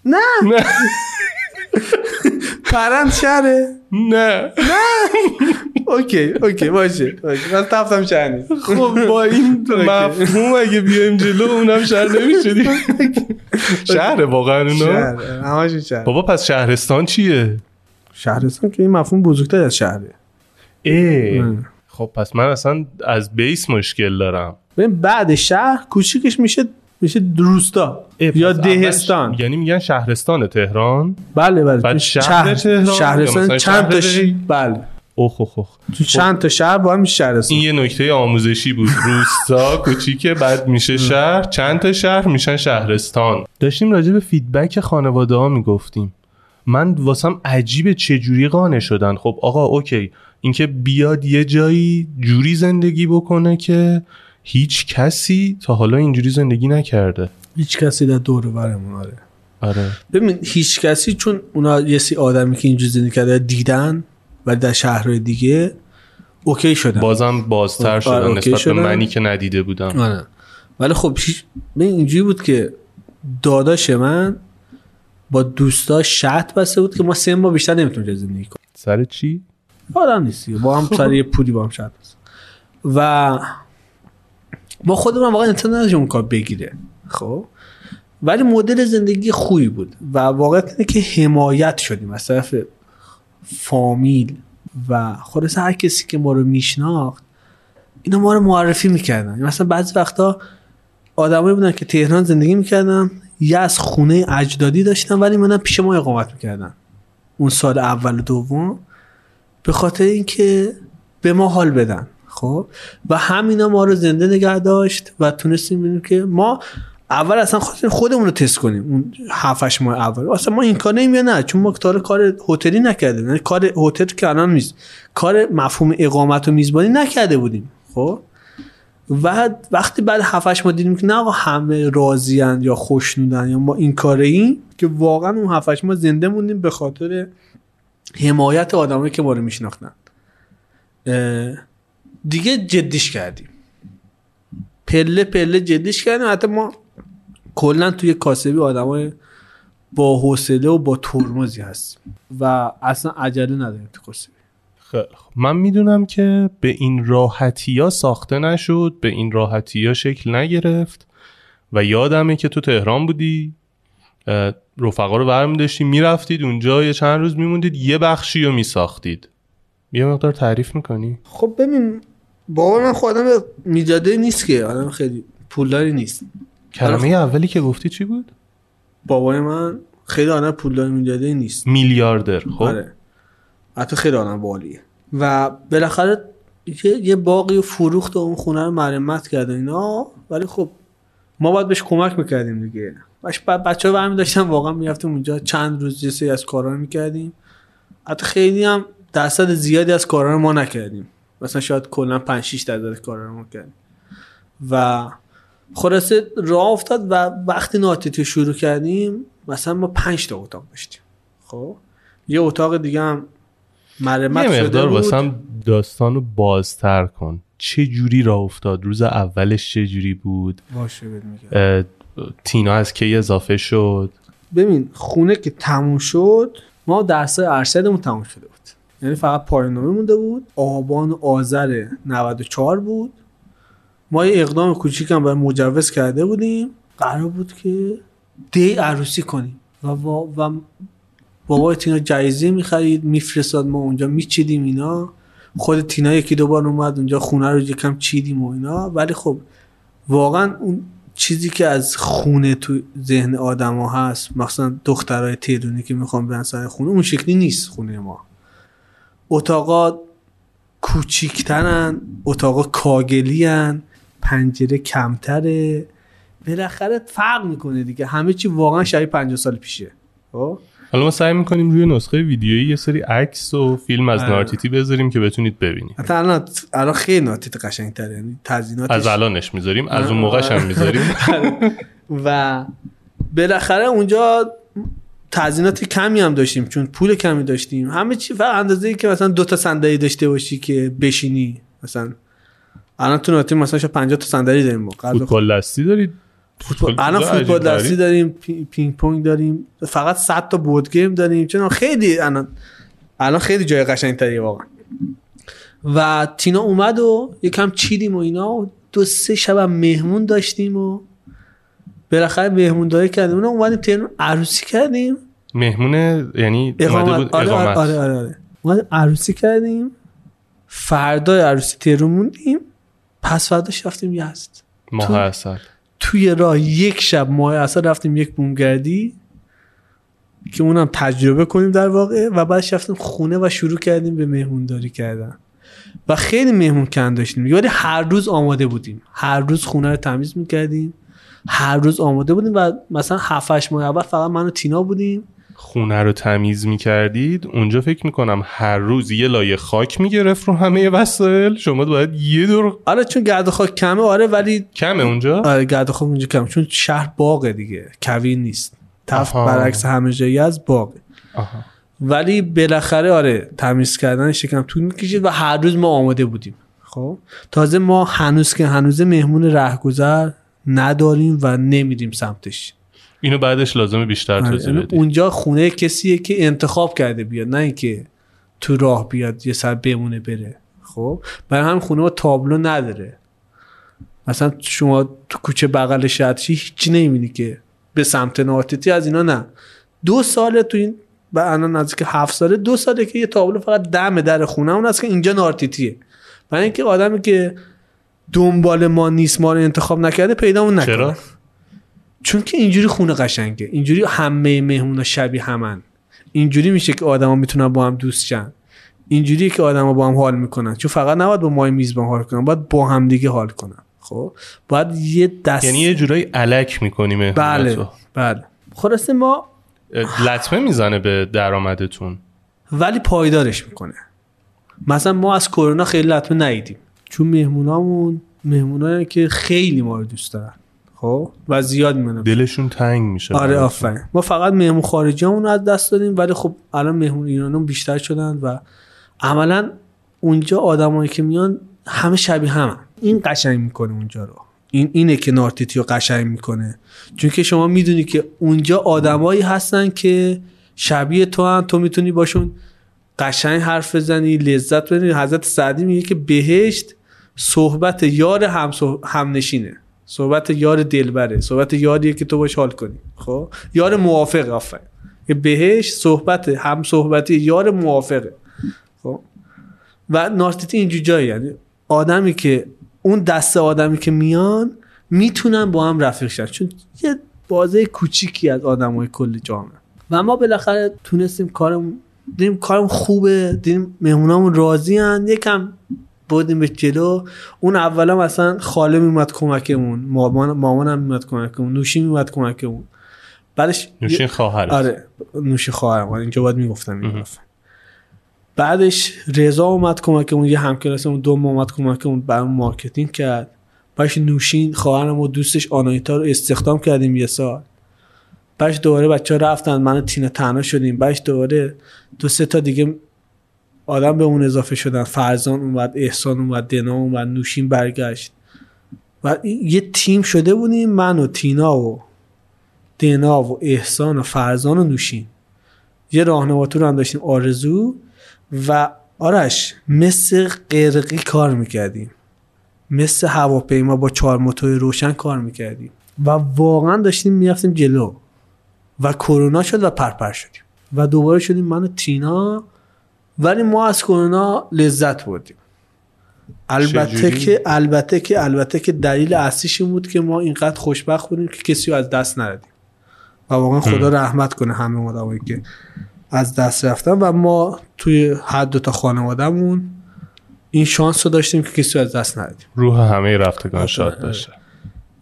نه. نه. پرند شهره؟ نه. okay okay باشه من تفتم شهر نیست. خب با این [laughs] مفهوم اگه بیایم جلو اونم شهر نمیشه دیگه. [laughs] شهره واقعا اونا شهر همشون شهر بابا پس شهرستان چیه؟ شهرستان که این مفهوم بزرگتر از شهره. ای. خب پس من اصلا از base مشکل دارم. ببین بعد شهر کوچیکش میشه میشه روستا یا دهستان. یعنی میگن شهرستان تهران؟ بله بله. بعد تو شهر تهران شهرستان چند شهر تا؟ بله. اوخ اوخ اوخ. تو چند تا شهر با هم میشه شهرستان این یه نکته آموزشی بود. روستا [laughs] کوچیکه بعد میشه شهر. چند تا شهر میشن شهرستان. داشتیم راجع به feedback خانواده ها می‌گفتیم. من واسم عجیبه چه جوری قانع شدن. خب آقا okay. اینکه بیاد یه جایی جوری زندگی بکنه که هیچ کسی تا حالا اینجوری زندگی نکرده. هیچ کسی در دور و برمون آره. آره. ببین هیچ کسی چون اونا یه سری آدمی که اینجوری زندگی کرده دیدن و در شهرهای دیگه اوکی شدن بازم بازتر آره، شدن نسبت به. منی که ندیده بودم. آره. ولی خب اینجوری بود که داداش من با دوستاش شرط بسته بود که ما سه ماه بیشتر نمی‌تونیم زندگی کنیم. سر چی؟ آدم نیستی. با هم سر یه پولی با هم شرط بسته. و ما خودمون واقعا انتظار اون کار بگیره. خب؟ ولی مدل زندگی خوبی بود. و واقعیت اینه که حمایت شدیم از طرف فامیل و خلاص هر کسی که ما رو میشناخت اینا ما رو معرفی می‌کردن. یعنی مثلا بعضی وقتا آدمایی بودن که تهران زندگی می‌کردن یه از خونه اجدادی داشتن ولی منم پیش ما اقامت می‌کردن. اون سال اول و دوم به خاطر اینکه به ما حال بدن. خب؟ و همینا ما رو زنده نگه داشت و تونستیم ببینیم که ما اول اصلا خواستیم خودمون رو تست کنیم. اون 7 ماه اول. اصلا ما این کار نمیم یا نه. چون ما حالا کار هتلی نکردیم. یعنی کار هتل که الان نیست کار مفهوم اقامت و میزبانی نکرده بودیم. خب؟ و وقتی بعد 7 ماه دیدیم که نه همه راضیان یا خوشنودن یا ما این کاره ایم که واقعا اون 7 ماه زنده موندیم به خاطر حمایت آدمایی که ما رو میشناختن. دیگه جدیش کردیم. پله پله جدیش کردیم. حتی ما کلا توی کاسبی آدمای با حوصله و با ترمزی هستیم و اصلا عجله نداریم تو کاسبی خیلی خوب. من می‌دونم که به این راحتی ها ساخته نشد به این راحتی ها شکل نگرفت و یادمه که تو تهران بودی رفقا رو برمی داشتیم می‌رفتید اونجا یه چند روز میموندید یه بخشی رو میساختید یه مقدار تعریف می‌کنی؟ خب ببین بابا من خودم میجاده نیست که آدم خیلی پولداری نیست کلمه اولی که گفتی چی بود؟ بابای من خیلی آدم پولداری میجاده نیست. میلیاردر خب. آره. حتی خیلی آدم بالیه. و بالاخره یه, یه باقی و فروخت و اون خونه رو مرمت کرد اینا. ولی خب ما باید بهش کمک می‌کردیم دیگه. باش بچه ها برمی داشتن واقعا می‌رفتیم اونجا. چند روز سری از کارا رو می‌کردیم. حتی خیلی هم درصد زیادی از کارا رو ما نکردیم. مثلا شاید کلا 5 6 درصد کارا رو ما کردیم. و خلاصه راه افتاد و وقتی ناتیتی شروع کردیم مثلا ما 5 تا اتاق داشتیم. خب؟ یه اتاق دیگه هم مرمت یه شده مقدار بود. واسم داستان رو بازتر کن. چه جوری راه افتاد؟ روز اولش چه جوری بود؟ باشه تینا از کی اضافه شد؟ ببین خونه که تموم شد ما درس ارشدمون تموم شده بود. یعنی فقط پایان نامه مونده بود. آبان و آذر 94 بود. ما یه اقدام کوچیک هم برای مجوز کرده بودیم. قرار بود که دی عروسی کنیم. و, و, و بابای تینا جایزه می‌خرید میفرستاد ما اونجا میچیدیم اینا. خود تینا یکی دو بار اومد اونجا خونه رو یکم چیدیم و اینا. ولی خب واقعا اون چیزی که از خونه تو ذهن آدما هست مثلا دخترای تیرونی که می‌خوان برن سر خونه اون شکلی نیست خونه ما. اتاقا کوچیکترن اتاقا کاگلی هن پنجره کمتره. بالاخره فرق می‌کنه دیگه. همه چی واقعا شبیه 50 سال پیشه. خب؟ حالا ما سعی می‌کنیم روی نسخه ویدیویی یه سری عکس و فیلم از آره. نارتیتی بذاریم که بتونید ببینید. حتی الان الان خیلی ناتیت قشنگتره. یعنی تزییناتش از الانش می‌ذاریم از اون موقعش هم می‌ذاریم. [laughs] و بالاخره اونجا تزیینات کمی هم داشتیم چون پول کمی داشتیم. همه چی فقط اندازه ای که مثلا دو تا صندلی داشته باشی که بشینی. مثلا الان تو نارتیتی مثلا شاید 50 تا صندلی داریم ما فوتبال دستی دارید فوتبال الان فوتبال دستی. داریم پی- پینگ پونگ داریم. فقط 100 تا board game داریم. چون خیلی الان الان خیلی جای قشنگتریه واقعا. و تینا اومد و یکم چیدیم و اینا و دو سه شب هم مهمون داشتیم و بالاخره مهمون داری کردیم. اونم اومدیم تهران عروسی کردیم. مهمونه یعنی اومده اقامت بود آره, آره, آره, آره. اومدیم عروسی کردیم. فردای عروسی تهران موندیم پس فرداش رفتیم یزد ماه اصل. توی راه یک شب ماه اصل رفتیم یک بومگردی که اونم تجربه کنیم در واقع و بعد رفتیم خونه و شروع کردیم به مهمونداری کردن. و خیلی مهمون کند داشتیم. یعنی هر روز آماده بودیم. هر روز خونه رو تمیز می‌کردیم. هر روز آماده بودیم و مثلا هفتش ماه اول فقط من و تینا بودیم. خونه رو تمیز می‌کردید اونجا فکر می‌کنم هر روز یه لایه خاک می‌گرفت رو همه وسایل. شما باید یه دور آره چون گرد و خاک کمه آره ولی کمه اونجا؟ آره گرد و خاک اونجا کمه چون شهر باغه دیگه کویر نیست. تفت آها. برعکس همه جایی از باغه. آها. ولی بالاخره آره تمیز کردن شکم طول می‌کشید و هر روز ما آماده بودیم. خب؟ تازه ما هنوز که هنوز مهمون رهگذر نداریم و نمیریم سمتش. اینو بعدش لازمه بیشتر آره، توضیح یعنی بدی. اونجا خونه کسیه که انتخاب کرده بیاد نه اینکه تو راه بیاد یه سر بمونه بره. خب؟ برای هم خونه ما تابلو نداره. مثلا شما تو کوچه بغل شهرچی هیچی نمی‌بینی که به سمت نارتیتی از اینا نه. دو ساله تو این و الان نزدیک هفت ساله دو ساله که یه تابلو فقط دم در خونه اون است که اینجا نارتیتیه برای اینکه آدمی که دنبال ما نیست ما رو انتخاب نکرده پیدامون نکنه. چرا؟ چون که اینجوری خونه قشنگه. اینجوری همه مهمونا شبیه همن. اینجوری میشه که آدما می‌تونن با هم دوست شن اینجوری که آدما با هم حال می‌کنن. چون فقط نباید با مای میزبان حال کنن باید با هم دیگه حال کنن. خب؟ باید یه دست یعنی یه جورایی علک می‌کنی بله بله. خلاصه ما لطمه می‌زنه به درآمدتون. ولی پایدارش می‌کنه. مثلا ما از کرونا خیلی لطمه ندیدیم. چون مهمونامون مهمونایی که خیلی ما رو دوست دارن. خب؟ و زیاد میمونن دلشون تنگ میشه آره. آفرین. ما فقط مهمون خارجیامون رو از دست دادیم ولی خب الان مهمون ایرانیان بیشتر شدن و عملا اونجا آدمایی که میان همه شبیه هم این قشنگ می‌کنه اونجا رو. این اینه که نارتیتی رو قشنگ می‌کنه. چون که شما می‌دونی که اونجا آدمایی هستن که شبیه تو هم تو می‌تونی باشون قشنگ حرف بزنی لذت ببینی حضرت سعدی میگه که بهشت صحبت یار هم همنشینه. صحبت یار دلبره صحبت یاریه که تو باش حال کنی. خب؟ یار موافق آفرین. بهش صحبت هم صحبتی یار موافقه. خب؟ و نارتیتی اینجور جایی یعنی آدمی که اون دسته آدمی که میان می‌تونن با هم رفیق شن. چون یه بازه کوچیکی از آدمای کل جامعه. و ما بالاخره تونستیم کارمون دیدیم کارم خوبه دیدیم مهمونامون راضی هن. یکم بودیم به جلو. اون اولا مثلا خاله میومد کمکمون. مامان مامانم میومد کمکمون. نوشی میومد کمکمون. بعدش نوشین خواهر آره. نوشی خواهرم. آره، اینجا باید می‌گفتم این حرف. بعدش رضا اومد کمکمون. یه همکلاسمون دوم اومد کمکمون. برام marketing کرد. بعدش نوشین خواهرم و دوستش آنایتا رو استخدام کردیم یه سال. بعدش دوباره بچه ها رفتن. من تینا تنها شدیم. بعدش دوباره دو سه تا دیگه آدم به اون اضافه شدن. فرزان اومد احسان اومد دنا اومد نوشین برگشت. و یه تیم شده بودیم من و تینا و دنا و احسان و فرزان و نوشین. یه راهنماتور هم داشتیم آرزو. و آرش مثل قرقی کار می‌کردیم. مثل هواپیما با چهار موتور روشن کار می‌کردیم. و واقعا داشتیم می‌رفتیم جلو. و کرونا شد و پرپر شدیم. و دوباره شدیم من و تینا ولی ما از کرونا لذت بردیم. البته؟ که البته که البته که دلیل اصلیش این بود که ما اینقدر خوشبخت بودیم که کسی رو از دست ندادیم. و واقعا خدا رحمت کنه همه آدمایی که از دست رفتن و ما توی هر دو تا خانوادهمون این شانس رو داشتیم که کسی رو از دست ندادیم. روح همه رفتگان آره. شاد باشه.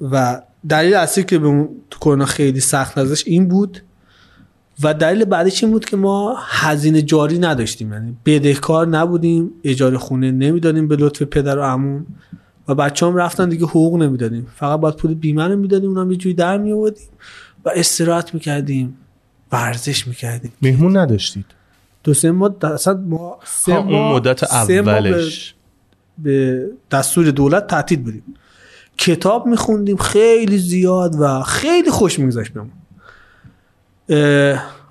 و دلیل اصلی که به تو کرونا خیلی سخت ازش این بود و دلیل بعدش این بود که ما هزینه جاری نداشتیم. یعنی بدهکار نبودیم اجاره خونه نمی‌دادیم به لطف پدر و عموم و بچه هم رفتن دیگه حقوق نمی‌دادیم. فقط باید پول بیمه رو می‌دادیم اونم یه جوری در میآوردیم و استراحت می‌کردیم ورزش می‌کردیم. مهمون نداشتید؟ دو سه ماه د- اصلا ما سه اون مدت اولش. به دستور دولت تعطیل بودیم. کتاب میخوندیم خیلی زیاد و خیلی خوش میگذشت بهمون.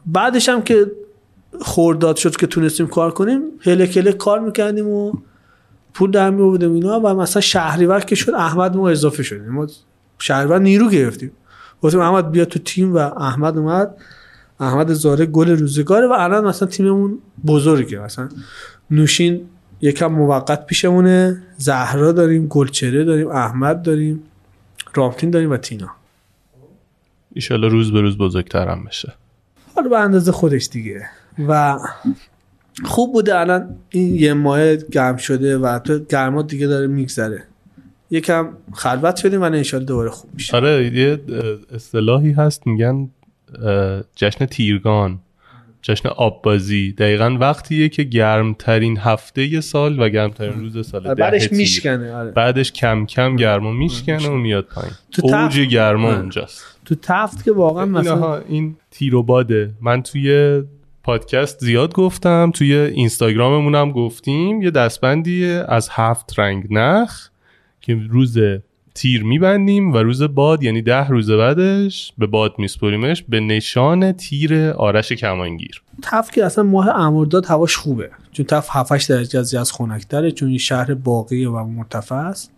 بعدش هم که خورداد شد که تونستیم کار کنیم هلک هلک کار می‌کردیم و پول در می‌آوردیم اینا و مثلا شهریور که شد احمد ما اضافه شدیم. ما شهریور نیرو گرفتیم. گفتیم احمد بیا تو تیم و احمد اومد. احمد زاره گل روزگاره و الان مثلا تیممون بزرگه. مثلا نوشین یکم موقت پیشمونه. زهرا داریم گلچره داریم احمد داریم رامتین داریم و تینا. ایشالا روز به روز بزرگترم بشه. حالا به اندازه خودش دیگه. و خوب بوده الان این یه ماه گرم شده و تو گرما دیگه داره میگذره. یکم خلوت شدیم و انشالله دوباره خوب میشه. آره یه اصطلاحی هست میگن جشن تیرگان جشن آببازی. دقیقا وقتیه که گرمترین هفته سال و گرمترین روز سال بعدش. میشکنه آره. بعدش کم کم گرما میشکنه و میاد پایین. تو اوج گرما. اونجاست. تو تفت که واقعا مثلا اینها این تیر و باده. من توی پادکست زیاد گفتم توی اینستاگراممون هم گفتیم. یه دستبندیه از هفت رنگ نخ که روز تیر میبندیم و روز باد یعنی ده روز بعدش به باد میسپریمش به نشان تیر آرش کمانگیر. تف که اصلا ماه امرداد هواش خوبه. چون تف 7 درجه از از خنک‌تره چون این شهر باقیه و مرتفع است.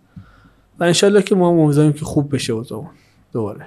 و انشالله که ما هم امیدواریم که خوب بشه اوضاعمون دوباره.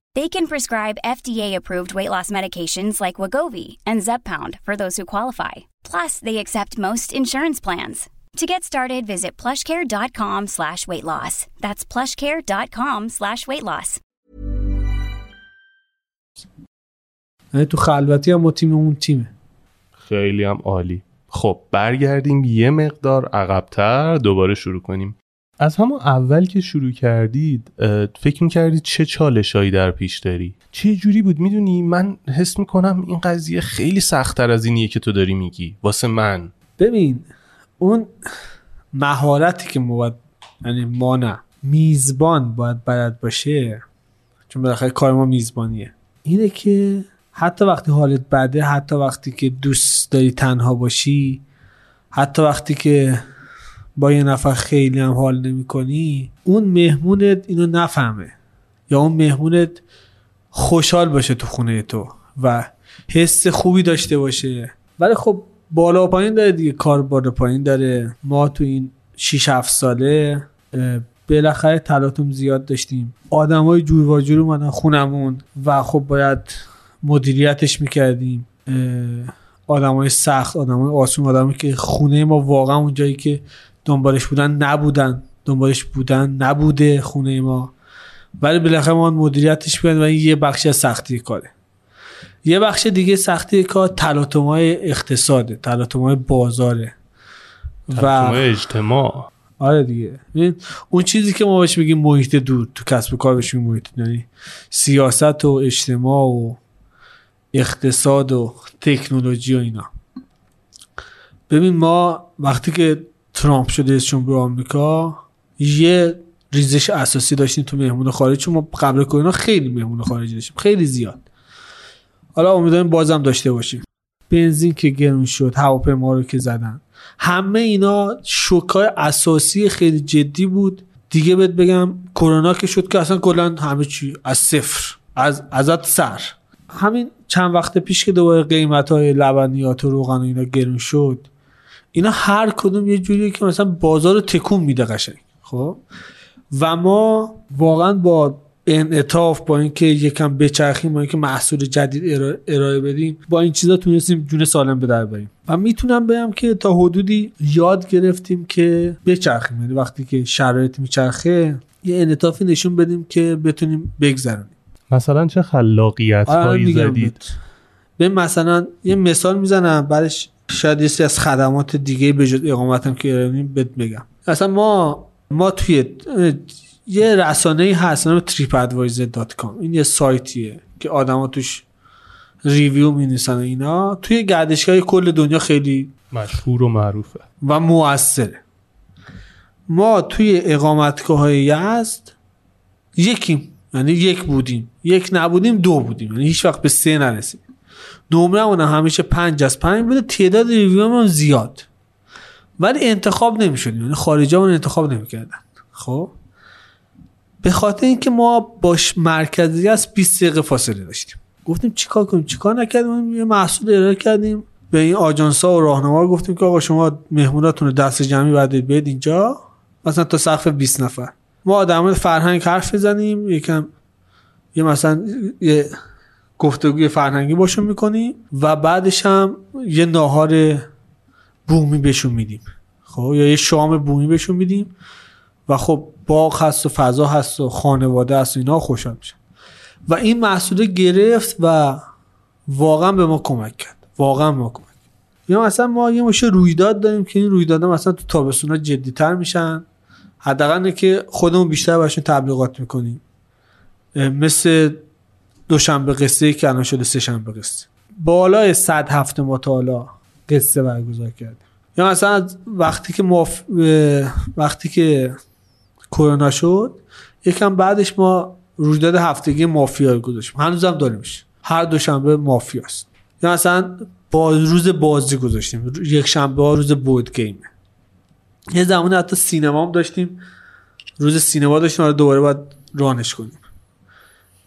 They can prescribe FDA-approved weight loss medications like Wagovi and Zepbound for those who qualify. Plus, they accept most insurance plans. To get started, visit plushcare.com slash weight loss. That's plushcare.com slash weight loss. یعنی تو خلوتی هم ما تیممون تیمه خیلی هم عالی خب برگردیم یه مقدار عقبتر دوباره شروع کنیم از همون اول که شروع کردید فکر می‌کردید چه چالشایی در پیش داری؟ چه جوری بود؟ می‌دونی من حس می‌کنم این قضیه خیلی سختتر از اینیه که تو داری میگی واسه من. ببین اون مهارتی که ما باید یعنی ما نه میزبان باید بلد باشه چون بالاخره کار ما میزبانیه. اینه که حتی وقتی حالت بده حتی وقتی که دوست داری تنها باشی حتی وقتی که با یه نفر خیلی هم حال نمی کنی اون مهمونت اینو نفهمه. یا اون مهمونت خوشحال باشه تو خونه تو و حس خوبی داشته باشه. ولی خب بالا و پایین داره دیگه کار بالا پایین داره. ما تو این 6 7 ساله بالاخره تلاطم زیاد داشتیم. آدم های جور و جور اومدن خونمون و خب باید مدیریتش می‌کردیم. آدم های سخت آدم های آسون آدم که خونه ما واقعا اون جایی که دنبالش بودن نبودن. دنبالش بودن نبوده خونه ما. ولی بالاخره ما مدیریتش می‌کردیم و این یه بخشی از سختی کاره. یه بخش دیگه سختی کار تلاطم های اقتصاده تلاطم های بازاره. و اجتماع. آره دیگه. اون چیزی که ما بهش میگیم محیط دور تو کسب و کار بهش میگیم محیط. یعنی سیاست و اجتماع و اقتصاد و تکنولوژی و اینا. ببین ما وقتی که ترامپ شده رئیس جمهور آمریکا یه ریزش اساسی داشتیم تو مهمون خارجی چون ما قبل کرونا خیلی مهمون خارجی داشتیم خیلی زیاد. حالا امیدواریم بازم داشته باشیم. بنزین که گرون شد هواپیما رو که زدن. همه اینا شوکای اساسی خیلی جدی بود. دیگه بهت بگم کرونا که شد که اصلا کلا همه چی از صفر از ازت سر. همین چند وقت پیش که دوباره قیمت های لبنیات و روغن و اینا گرون شد اینا هر کدوم یه جوریه که مثلا بازار رو تکون میده قشنگ. خب؟ و ما واقعا با انعطاف با اینکه یکم بچرخیم با اینکه محصول جدید ارائه, ارائه بدیم با این چیزا تونستیم جون سالم به در بریم. و می‌تونم بگم که تا حدودی یاد گرفتیم که بچرخیم. یعنی وقتی که شرایط میچرخه یه انعطافی نشون بدیم که بتونیم بگذرونیم. مثلا چه خلاقیت آره هایی میگم. زدید. به مثلا یه مثال می‌زنم بعدش شاید یه از خدمات دیگه به جز اقامتم که ارائه بهت بگم. اصلا ما ما توی یه رسانه هست نام tripadvisor.com این یه سایتیه که آدما توش ریویو می و اینا. توی گردشگاه کل دنیا خیلی مشهور و معروفه. و موثره. ما توی اقامتگاه های یزد یکیم. یعنی یک بودیم. یک نبودیم دو بودیم. یعنی هیچ وقت به سه نرسیم نمره اون همیشه پنج از پنج بوده. تعداد ریویو هم زیاد. ولی انتخاب نمی‌شدیم. یعنی خارجی همون انتخاب نمی‌کردن. خب؟ به خاطر اینکه ما باش مرکزی از 20 دقیقه فاصله داشتیم. گفتیم چیکار کنیم؟ چیکار نکردیم؟ یه محصول ارائه کردیم. به این آژانس ها و راهنما گفتیم که آقا شما مهموناتون رو دست جمعی بعد بیاد اینجا. مثلا تا سقف 20 نفر. ما مورد فرهنگ حرف بزنیم. یکم یه مثلا یه گفتگوی فرهنگی باشون می‌کنیم و بعدش هم یه ناهار بومی بهشون میدیم. خب یا یه شام بومی بهشون میدیم و خب باغ هست و فضا هست و خانواده هست و اینا خوشحال میشن. و این محصول گرفت و واقعا به ما کمک کرد. واقعا به ما کمک. یا مثلا ما یه مشه رویداد داریم که این رویدادها مثلا تو تابستونا جدیتر میشن. حداقل که خودمون بیشتر براشون تبلیغات می‌کنیم. مثل دوشنبه قصه که الان شده سه شنبه قصه. بالای صد هفته ما تا حالا قصه برگزار کردیم. یا مثلا وقتی که مف... وقتی که کرونا شد یکم بعدش ما رویداد هفتگی مافیا رو گذاشتیم. هنوزم داریمش هر دوشنبه مافیاست. یا مثلا با روز بازی گذاشتیم. یک شنبه ها روز بود گیمه یه زمانی حتی سینما هم داشتیم. روز سینما داشتیم. رو دوباره باید رانش کنیم.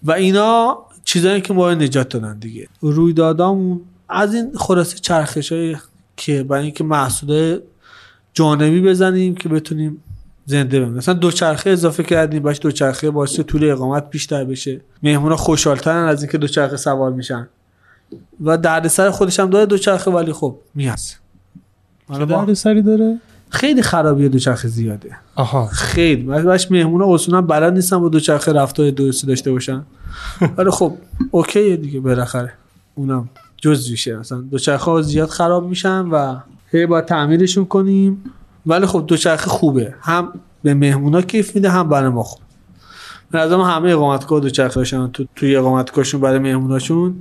و اینا چیزایی که ما رو نجات دادن دیگه. رویدادامون از این خلاصه چرخش های که برای اینکه محصول جانبی بزنیم که بتونیم زنده بمونیم. مثلا دوچرخه اضافه کردیم باش دوچرخه باعث طول اقامت بیشتر بشه. مهمونا خوشحالترن از اینکه دوچرخه سوار میشن. و دردسر خودش هم داره دوچرخه ولی خب میهست. چه دردسری داره؟ خیلی خرابیه دوچرخه زیاده. آها. خیلی. باش مهمونا اصولا بلد نیستن با دوچرخه رفتار درستی داشته باشن. [laughs] ولی خب اوکیه دیگه بالاخره. اونم جزویشه مثلا دوچرخه ها زیاد خراب میشن و هی باید تعمیرشون کنیم. ولی خب دوچرخه خوبه. هم به مهمونا کیف میده هم برای ما خوب. به همه اقامتگاه دوچرخه تو توی اقامتگاهشون برای مهموناشون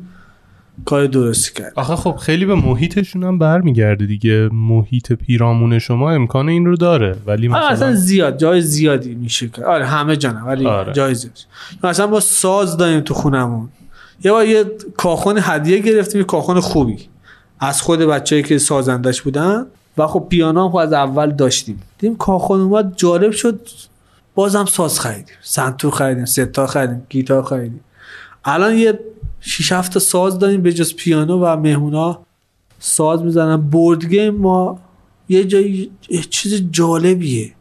کار درستی کرد. آخه خب خیلی به محیطشون هم برمیگرده دیگه. محیط پیرامون شما امکان این رو داره. ولی آره، مثلا اصلا زیاد جای زیادی میشه کرد آره همه جانه ولی آره. جای زیاد. مثلا ما ساز داریم تو خونمون. یه بار یه کاخون هدیه گرفتیم یه کاخون خوبی. از خود بچه‌ای که سازندش بودن. و خب پیانو هم خب از اول داشتیم. دیدیم کاخون اومد جالب شد. بازم ساز خریدیم. سنتور خریدیم ستار خریدیم گیتار خریدیم. الان یه 6 7 تا ساز داریم به جز پیانو و مهمونا ساز می‌زنن. بورد گیم ما یه جایی چیز جالبیه.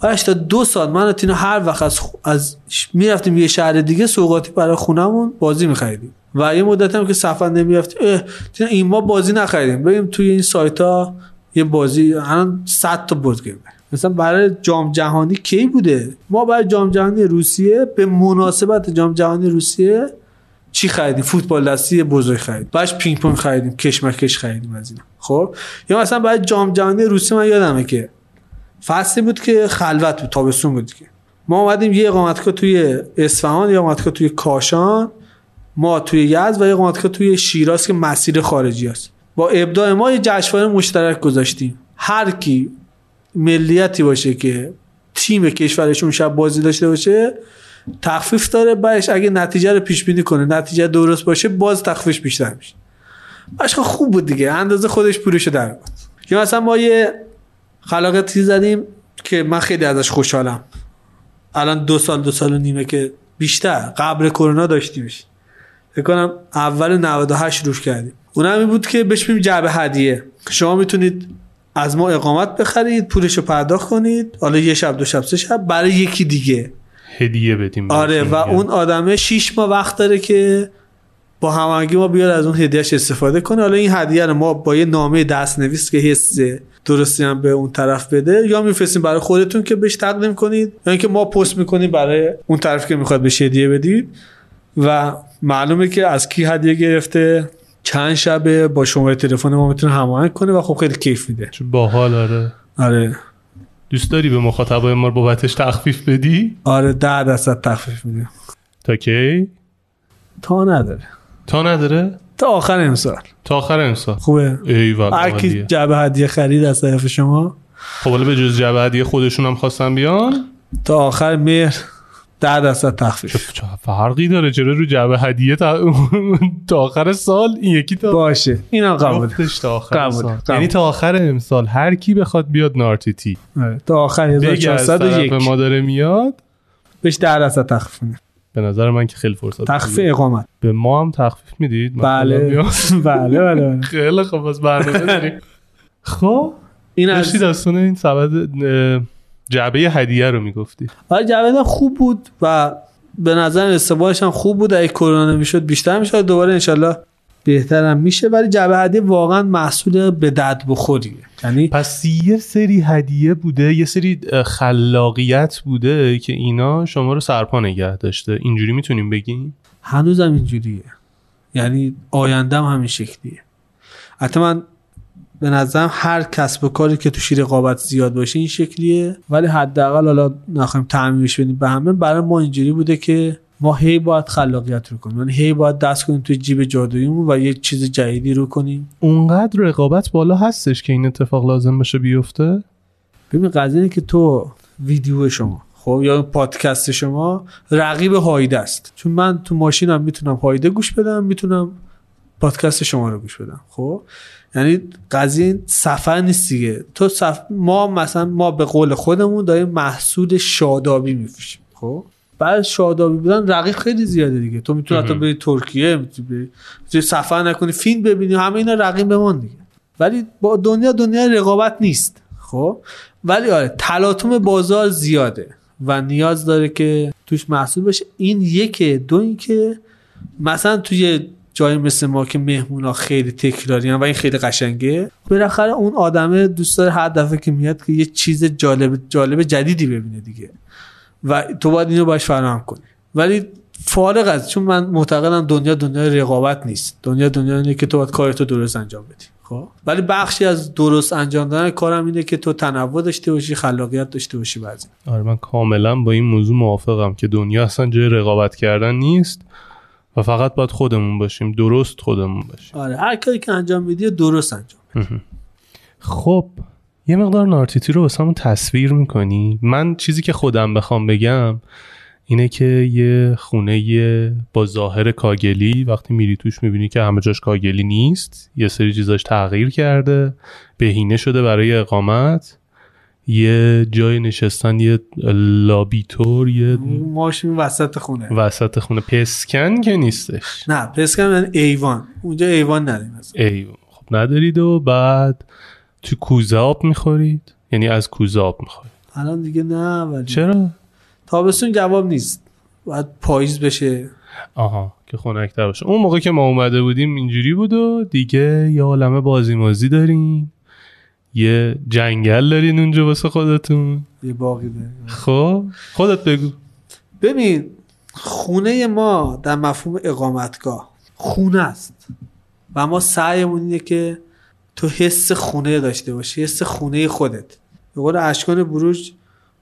آرش تا دو سال من تینا هر وقت از, خ- از می‌رفتیم یه شهر دیگه سوقاتی برای خونمون بازی میخریدیم. و یه مدت هم که سفر نمی‌رفتیم. تینا این ما بازی نخریدیم. بریم توی این سایت ها یه بازی. الان 100 تا بورد گیم. مثلا برای جام جهانی کی بوده؟ ما برای جام جهانی روسیه. به مناسبت جام جهانی روسیه چی خریدیم فوتبال دستی بزرگ خریدیم بعدش پینگ پونگ خریدیم کشمکش خریدیم از اینا. خب؟ یا مثلا برای جام جهانی روسیه من یادمه که فصلی بود که خلوت بود تابستون بود که ما اومدیم یه اقامتگاه توی اصفهان یه اقامتگاه توی کاشان ما توی یزد و یه اقامتگاه توی شیراز که مسیر خارجی است. با ابداع ما یه جشنواره مشترک گذاشتیم. هر کی ملیتی باشه که تیم کشورش اون شب بازی داشته باشه تخفیف داره بعدش اگه نتیجه رو پیش بینی کنه نتیجه درست باشه باز تخفیفش بیشتر میشه. باش خوب بود دیگه اندازه خودش پولشو در بود یا مثلا ما یه خلاقیتی زدیم که من خیلی ازش خوشحالم. الان دو سال دو سال و نیمه که بیشتر قبل کرونا داشتیمش. فکر کنم اول 98 روش کردیم. اون هم این بود که بهش میگیم جعبه هدیه. شما می‌تونید از ما اقامت بخرید پولش رو پرداخت کنید. حالا یه شب دو شب سه شب برای یکی دیگه. هدیه بدیم آره و. اون آدمه شیش ماه وقت داره که با هماهنگی ما بیاد از اون هدیهش استفاده کنه. حالا این هدیه رو ما با یه نامه دستنویس که حس درستی هم به اون طرف بده یا میفرستیم برای خودتون که بهش تقدیم کنید یا اینکه ما پست می‌کنیم برای اون طرف که می‌خواد بهش هدیه بدید و معلومه که از کی هدیه گرفته چند شبه با شماره تلفن ما می‌تونه هماهنگ کنه و خب خیلی کیف میده. باحال آره. آره. دوست داری به مخاطبای ما بابتش تخفیف بدی؟ آره ده درصد تخفیف میده تا کی؟ تا نداره. تا نداره؟ تا آخر امسال. تا آخر امسال. خوبه. ایول هر کی. جعبه هدیه خرید از طرف شما. خب حالا به جز جبه هدیه خودشون هم خواستن بیان؟ تا آخر مهر. ده درصد تخفیف. چه فرقی داره؟ چرا رو جبه هدیه تا, تا آخر سال؟ این یکی تا باشه. اینم قبول. تا آخر قبول. سال. قبول. یعنی تا آخر امسال هر کی بخواد بیاد نارتیتی آره، تا آخر بگه از طرف 1401 ما داره میاد. بهش ده درصد تخفیف میدن به نظر من که خیلی فرصت تخفیف. اقامت. به ما هم تخفیف می‌دید؟ بله. [laughs] بله بله بله. خیلی خب از برنامه [laughs] داریم خب این داشتی از داستان این سبد جعبه هدیه رو می‌گفتی. آره هم خوب بود و به نظر استقبالش هم خوب بود. اگه کرونا نمی‌شد بیشتر می‌شد. دوباره انشالله بهترم میشه. ولی جبه هدیه واقعا محصول به درد بخوریه. یعنی پس یه سری هدیه بوده یه سری خلاقیت بوده که اینا شما رو سرپا نگه داشته. اینجوری می‌تونیم بگیم؟ هنوزم اینجوریه. یعنی آیندهم همین شکلیه. حتی من به نظرم هر کسب و کاری که توش رقابت زیاد باشه این شکلیه. ولی حداقل حالا نخوایم تعمیمش بدیم به همه برای ما اینجوری بوده که ما هی باید خلاقیت رو کنیم. یعنی هی باید دست کنیم توی جیب جادوییمون و یه چیز جدیدی رو کنیم. اونقدر رقابت بالا هستش که این اتفاق لازم باشه بیفته؟ ببین قضیه اینه که تو ویدیو شما خب یا پادکست شما رقیب هایده است. چون من تو ماشینم می‌تونم هایده گوش بدم می‌تونم پادکست شما رو گوش بدم. خب؟ یعنی قضیه سفر نیست دیگه. تو سف... ما مثلا ما به قول خودمون داریم محصول شادابی میفروشیم. خب؟ بعد شادابی بودن رقیب خیلی زیاده دیگه. تو می‌تونی حتی بری ترکیه می‌تونی بری سفر نکنی فیلم ببینی همه اینا رقیب بمان دیگه. ولی با دنیا دنیا رقابت نیست. خب؟ ولی آره تلاطم بازار زیاده و نیاز داره که توش محصول بشه این یکه. دو اینکه مثلا توی جای مثل ما که مهمونا خیلی تکراری و این خیلی قشنگه. بالاخره اون آدمه دوست داره هر دفعه که میاد که یه چیز جالب جالب جدیدی ببینه دیگه. و تو باید اینو باش فراهم کنی. ولی فارغ از چون من معتقدم دنیا دنیا رقابت نیست. دنیا دنیا اینه که تو باید کارتو درست انجام بدی. خب؟ ولی بخشی از درست انجام دادن کارم اینه که تو تنوع داشته باشی خلاقیت داشته باشی بعضی. آره من کاملا با این موضوع موافقم که دنیا اصلا جای رقابت کردن نیست. و فقط باید خودمون باشیم درست خودمون باشیم. آره هر کاری که انجام میدی درست انجام خب یه مقدار نارتیتی رو واسمون تصویر می‌کنی. من چیزی که خودم بخوام بگم اینه که یه خونه با ظاهر کاگلی وقتی میری توش می‌بینی که همه جاش کاگلی نیست یه سری چیزاش تغییر کرده بهینه شده برای اقامت. یه جای نشستن یه لابیتور یه ماشین وسط خونه. وسط خونه. پسکن که نیستش. نه پسکم یعنی ایوان. اونجا ایوان نداریم اصلا. ای خب ندارید و بعد تو کوزه آب می‌خورید؟ یعنی از کوزه آب می‌خورید. الان دیگه نه ولی چرا؟ تابستون جواب نیست. باید پاییز بشه. آها که خنک‌تر باشه. اون موقع که ما اومده بودیم اینجوری بود و دیگه یه عالمه بازی مازی دارین یه جنگل دارین اونجا واسه خودتون. یه باقی به خب خودت بگو. ببین خونه ما در مفهوم اقامتگاه خونه است. و ما سعیمون اینه که تو حس خونه داشته باشی حس خونه خودت. به قول اشکان بروج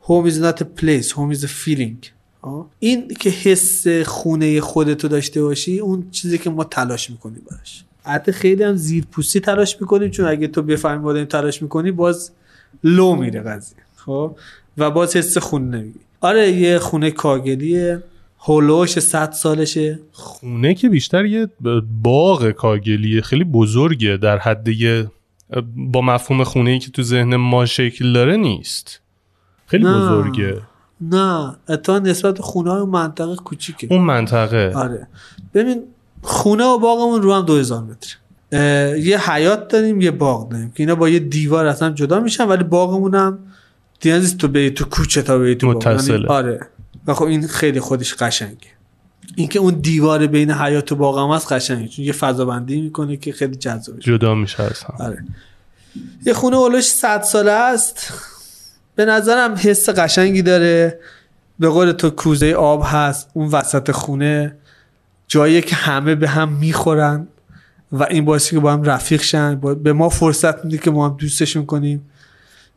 home is not a place home is a feeling. آه؟ این که حس خونه خودتو داشته باشی اون چیزی که ما تلاش می‌کنیم براش. حتی خیلی هم زیر پوستی تلاش می‌کنیم چون اگه تو بفهمی ما داریم تلاش می‌کنی باز لو میره قضیه خب؟ و باز حس خونه نمیگی آره یه خونه کاگلیه. هولوش 100 سالشه. خونه که بیشتر یه باغ کاگلیه خیلی بزرگه. در حد یه با مفهوم خونه ای که تو ذهن ما شکل داره نیست. خیلی نه. بزرگه. نه اتفاقا نسبت خونه های منطقه کوچیکه. اون منطقه. آره. ببین خونه و باغمون رو هم 2000 متر. یه حیات داریم یه باغ داریم. که اینا با یه دیوار اصلا جدا میشن ولی باغمون هم دیگه تو بری تو کوچه تا بری تو باغ. متصله. یعنی آره. و خب این خیلی خودش قشنگه. اینکه اون دیوار بین حیات و باغ هم هست قشنگه. چون یه فضا بندی می‌کنه که خیلی جذابه. جدا میشه هم آره. یه خونه اولش 100 ساله است. به نظرم حس قشنگی داره. به قول تو کوزه آب هست. اون وسط خونه. جایی که همه به هم می‌خورن و این باعثی که با هم رفیق شن. به ما فرصت میده که ما هم دوستشون کنیم.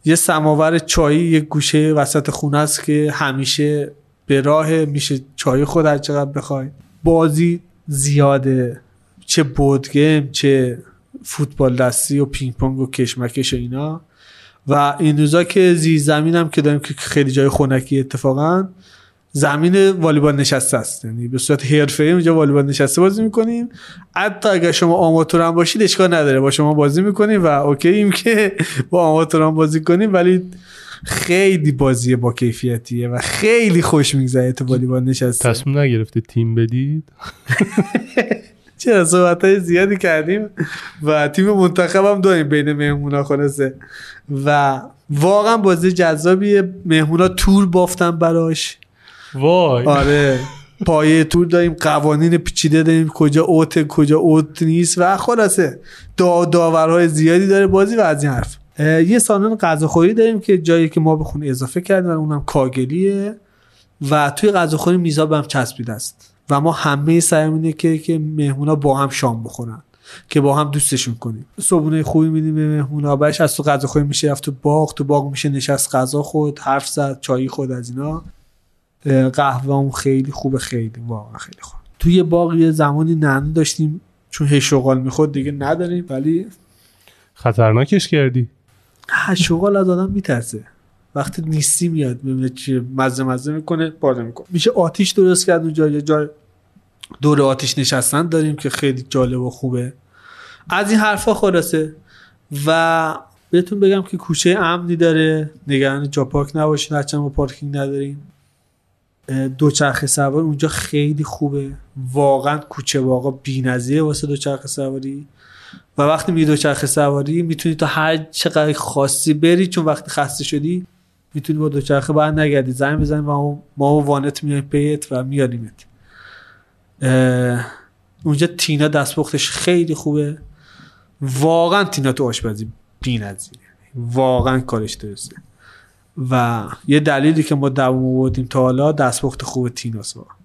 یه سماور چایی یه گوشه وسط خونه است که همیشه به راه میشه چای خود هر چقدر بخوای. بازی زیاده. چه board game چه فوتبال دستی و پینگ پونگ و کشمکش و اینا. و این روزا که زیر زمین هم که داریم که خیلی جای خنکی اتفاقا زمین والیبال نشسته است. یعنی به صورت حرفه‌ای اونجا والیبال نشسته بازی می‌کنیم. حتی اگر شما آماتور هم باشید اشکال نداره. با شما بازی می‌کنیم و okay یم که با آماتور هم بازی کنیم ولی خیلی بازی با کیفیتیه و خیلی خوش میگذره تو والیبال نشسته. تصمیم نگرفته تیم بدید؟ [laughs] چرا صحبت های زیادی کردیم و تیم منتخب هم داریم بین مهمونا خلاصه. و واقعا بازی جذابیه. مهمونا تور بافتن براش. وای. آره. پایه تور داریم قوانین پیچیده داریم کجا اوت کجا اوت نیست و خلاصه دا داورهای زیادی داره بازی و از این حرف. یه سالن غذاخوری داریم که جایی که ما به خونه اضافه کردیم و اونم کاگلیه و توی غذاخوری میزا به هم چسبیده است. و ما همه سعیمون اینه که که مهمونا با هم شام بخورن که با هم دوستشون کنیم. صبحونه خوبی میدیم به مهمونا بعدش از تو غذاخوری میشه رفت تو باغ تو باغ میشه نشست غذا خود حرف زد چایی خود از اینا. قهوه هم خیلی خوبه خیلی واقعا خیلی خوب. توی باغ یه زمانی ننه داشتیم چون هی شغال می‌خورد دیگه نداریم ولی خطرناکش کردی. ها شغال از آدم میترسه. وقتی نیستی میاد ببینه چی مزه مزه می‌کنه بالا می‌کنه. میشه آتیش درست کرد اونجا یه جای دور آتیش نشستن داریم که خیلی جالب و خوبه. از این حرفا خلاصه. و بهتون بگم که کوچه امنی داره. نگران جا پارک نباشین هرچند ما پارکینگ نداریم. دوچرخه سوار اونجا خیلی خوبه. واقعا کوچه واقعا بی‌نظیره واسه دوچرخه سواری. و وقتی میری دوچرخه سواری می‌تونی تا هر چقدر خاصی بری چون وقتی خسته شدی می‌تونی با دوچرخه بعد نگردی زنگ بزنیم و ما و وانت میایم پیت و میاریمت. اونجا تینا دستپختش خیلی خوبه. واقعا تینا تو آشپزی بی‌نظیره واقعا کارش درسته. و یه دلیلی که ما دوام آوردیم تا حالا دستپخت خوب تیناس واقعا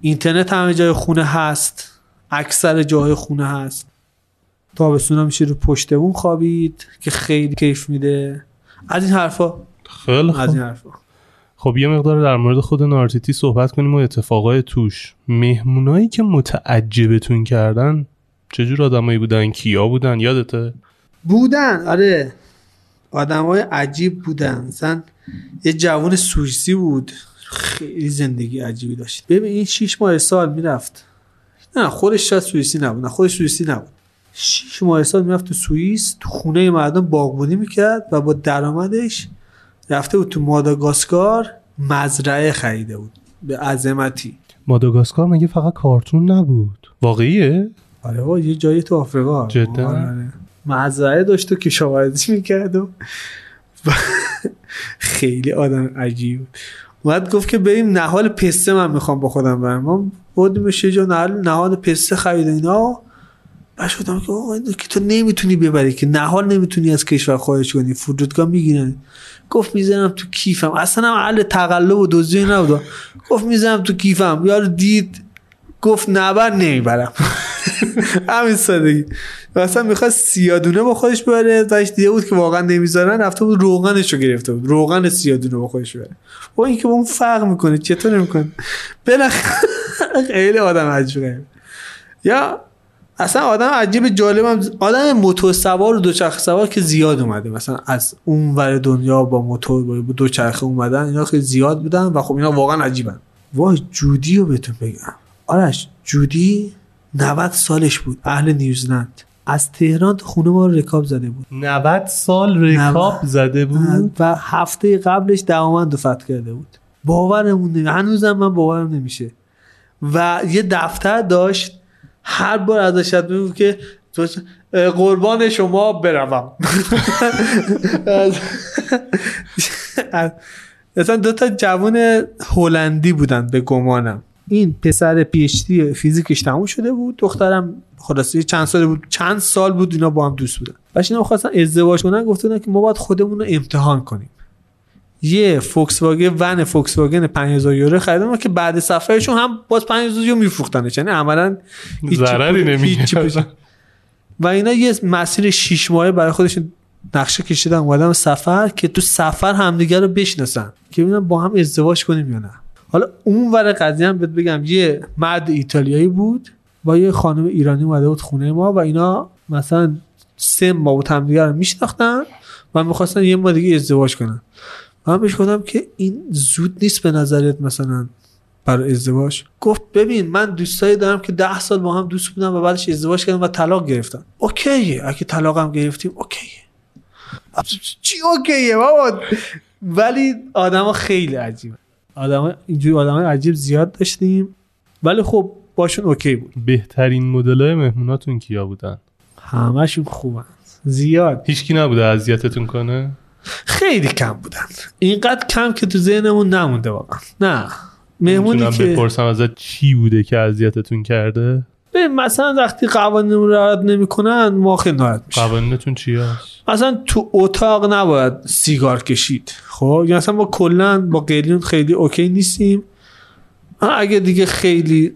اینترنت همه جای خونه هست اکثر جاهای خونه هست. تابستون هم میشه رو پشت بون خوابید که خیلی کیف میده. از این حرفا. خیلی از این خوب. حرفا. خب یه مقدار در مورد خود نارتیتی صحبت کنیم و اتفاقای توش. مهمونایی که متعجبتون کردن چجور آدمایی بودن؟ کیا بودن؟ یادته؟ بودن آره. آدم های عجیب بودن. مثلا یه جوان سوئیسی بود. خیلی زندگی عجیبی داشت. ببین این شیش ماه سال می‌رفت. نه خودش شاید سوئیسی نبود. نه خودش سوئیسی نبود. شیش ماه سال می‌رفت تو سوئیس تو خونه مردم باغبونی می‌کرد و با درآمدش رفته بود تو ماداگاسکار مزرعه خریده بود. به عظمتی. ماداگاسکار مگه فقط کارتون نبود؟ واقعیه؟ آره با یه جایی تو آفریقا. جدا؟ مزرعه داشت و کشاورزی می‌کرد و خیلی آدم عجیب. اومد گفت که بریم نهال پسته من می‌خوام با خودم برم. ما بردیمش یه نهال, نهال پسته خرید اینا. شدم که آقا که تو نمی‌تونی ببری که نهال نمی‌تونی از کشور خارج کنی فرودگاه می‌گیرن. گفت می‌زنم تو کیفم. اصلا هم تقلب و دزدی نبود. گفت می‌زنم تو کیفم. یارو دید گفت نبر نمی‌برم. [laughs] همین سادگی. اصلا می‌خواست سیادونه با خودش ببره. داشت دیده بود که واقعا نمی‌ذارن. رفته بود روغنش رو گرفته بود. روغن سیادونه با خودش که با اون فرق می‌کنه. چطور نمی‌کنه؟ بالاخره [laughs] خیلی آدم عجیبه. یا اصلا آدم عجیب جالبم آدم موتور سوار و دوچرخه سوار که زیاد اومده. مثلا از اون ور دنیا با موتور با دوچرخه اومدن اینا خیلی زیاد بودن و خب اینا واقعا عجیبن. وای جودی رو بهتون بگم. آرش جودی 90 سالش بود اهل نیوزلند از تهران تا خونه ما رو رکاب زده بود. 90 سال رکاب نود. زده بود؟ و هفته قبلش دهمند رو فتح کرده بود. باورمون نمی هنوزم من باورم نمیشه. و یه دفتر داشت. هر بار ازش یاد می‌گفت که قربان شما بروم. [laughs] مثلا دو تا جوان هلندی بودن به گمانم. این پسر PhD فیزیکش تموم شده بود. دخترم خلاصه چند سال بود چند سال بود اینا با هم دوست بودن. باش اینا خواستن ازدواج کنن گفتن که ما باید خودمون رو امتحان کنیم. یه فوکس واگن ون فوکس واگن 5000 یورو خریدن که بعد سفرشون هم باز 5000 یورو میفروختنش. یعنی عملا ضرری پول- و اینا یه مسیر 6 ماهه برای خودشون نقشه کشیدن اومدن سفر که تو سفر همدیگه رو بشناسن که ببینن با هم ازدواج کنیم یا نه. حالا اون ور قضیه هم بهت بگم یه مرد ایتالیایی بود با یه خانم ایرانی اومده بود خونه ما و اینا مثلا سه ماه بود همدیگه رو میشناختن و می‌خواستن یه ما دیگه ازدواج کنن. من بهش گفتم که این زود نیست به نظرت مثلا برای ازدواج؟ گفت ببین من دوستایی دارم که ده سال با هم دوست بودم و بعدش ازدواج کردم و طلاق گرفتن. اوکیه. اگه طلاق گرفتیم اوکیه. چی okay ه بابا؟ ولی آدما خیلی عجیبه آدم اینجوری آدم عجیب زیاد داشتیم. ولی خب باشون okay بود. بهترین مدل های مهموناتون کیا بودن؟ همشون خوبن. زیاد. هیچکی نبوده اذیتتون کنه؟ خیلی کم بودن. اینقدر کم که تو ذهنمون نمونده واقعا. نه. مهمونی که بپرسم ازت چی بوده که اذیتتون کرده؟ به مثلا وقتی قوانین رو رعایت نمی‌کنن ما خیلی ناراحت میشیم. قوانینتون چی هست؟ مثلا تو اتاق نباید سیگار کشید. خب؟ یا مثلا ما کلا با قلیون خیلی okay نیستیم. اگه دیگه خیلی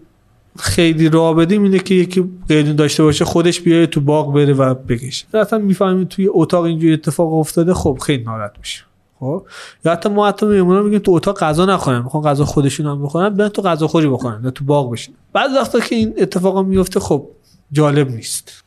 خیلی راه بدیم اینه که یکی قلیون داشته باشه خودش بیاره تو باغ بره و بکشه. اصلا می‌فهمیم توی اتاق اینجوری اتفاق افتاده خب خیلی ناراحت میشیم. خب؟ یا حتی ما حتی میمونا میگیم تو اتاق غذا نخورن می‌خوان غذا خودشون هم بخورن بیان تو غذا خوری بخورن تو باغ بشین. بعضی وقتا که این اتفاق میفته خب جالب نیست.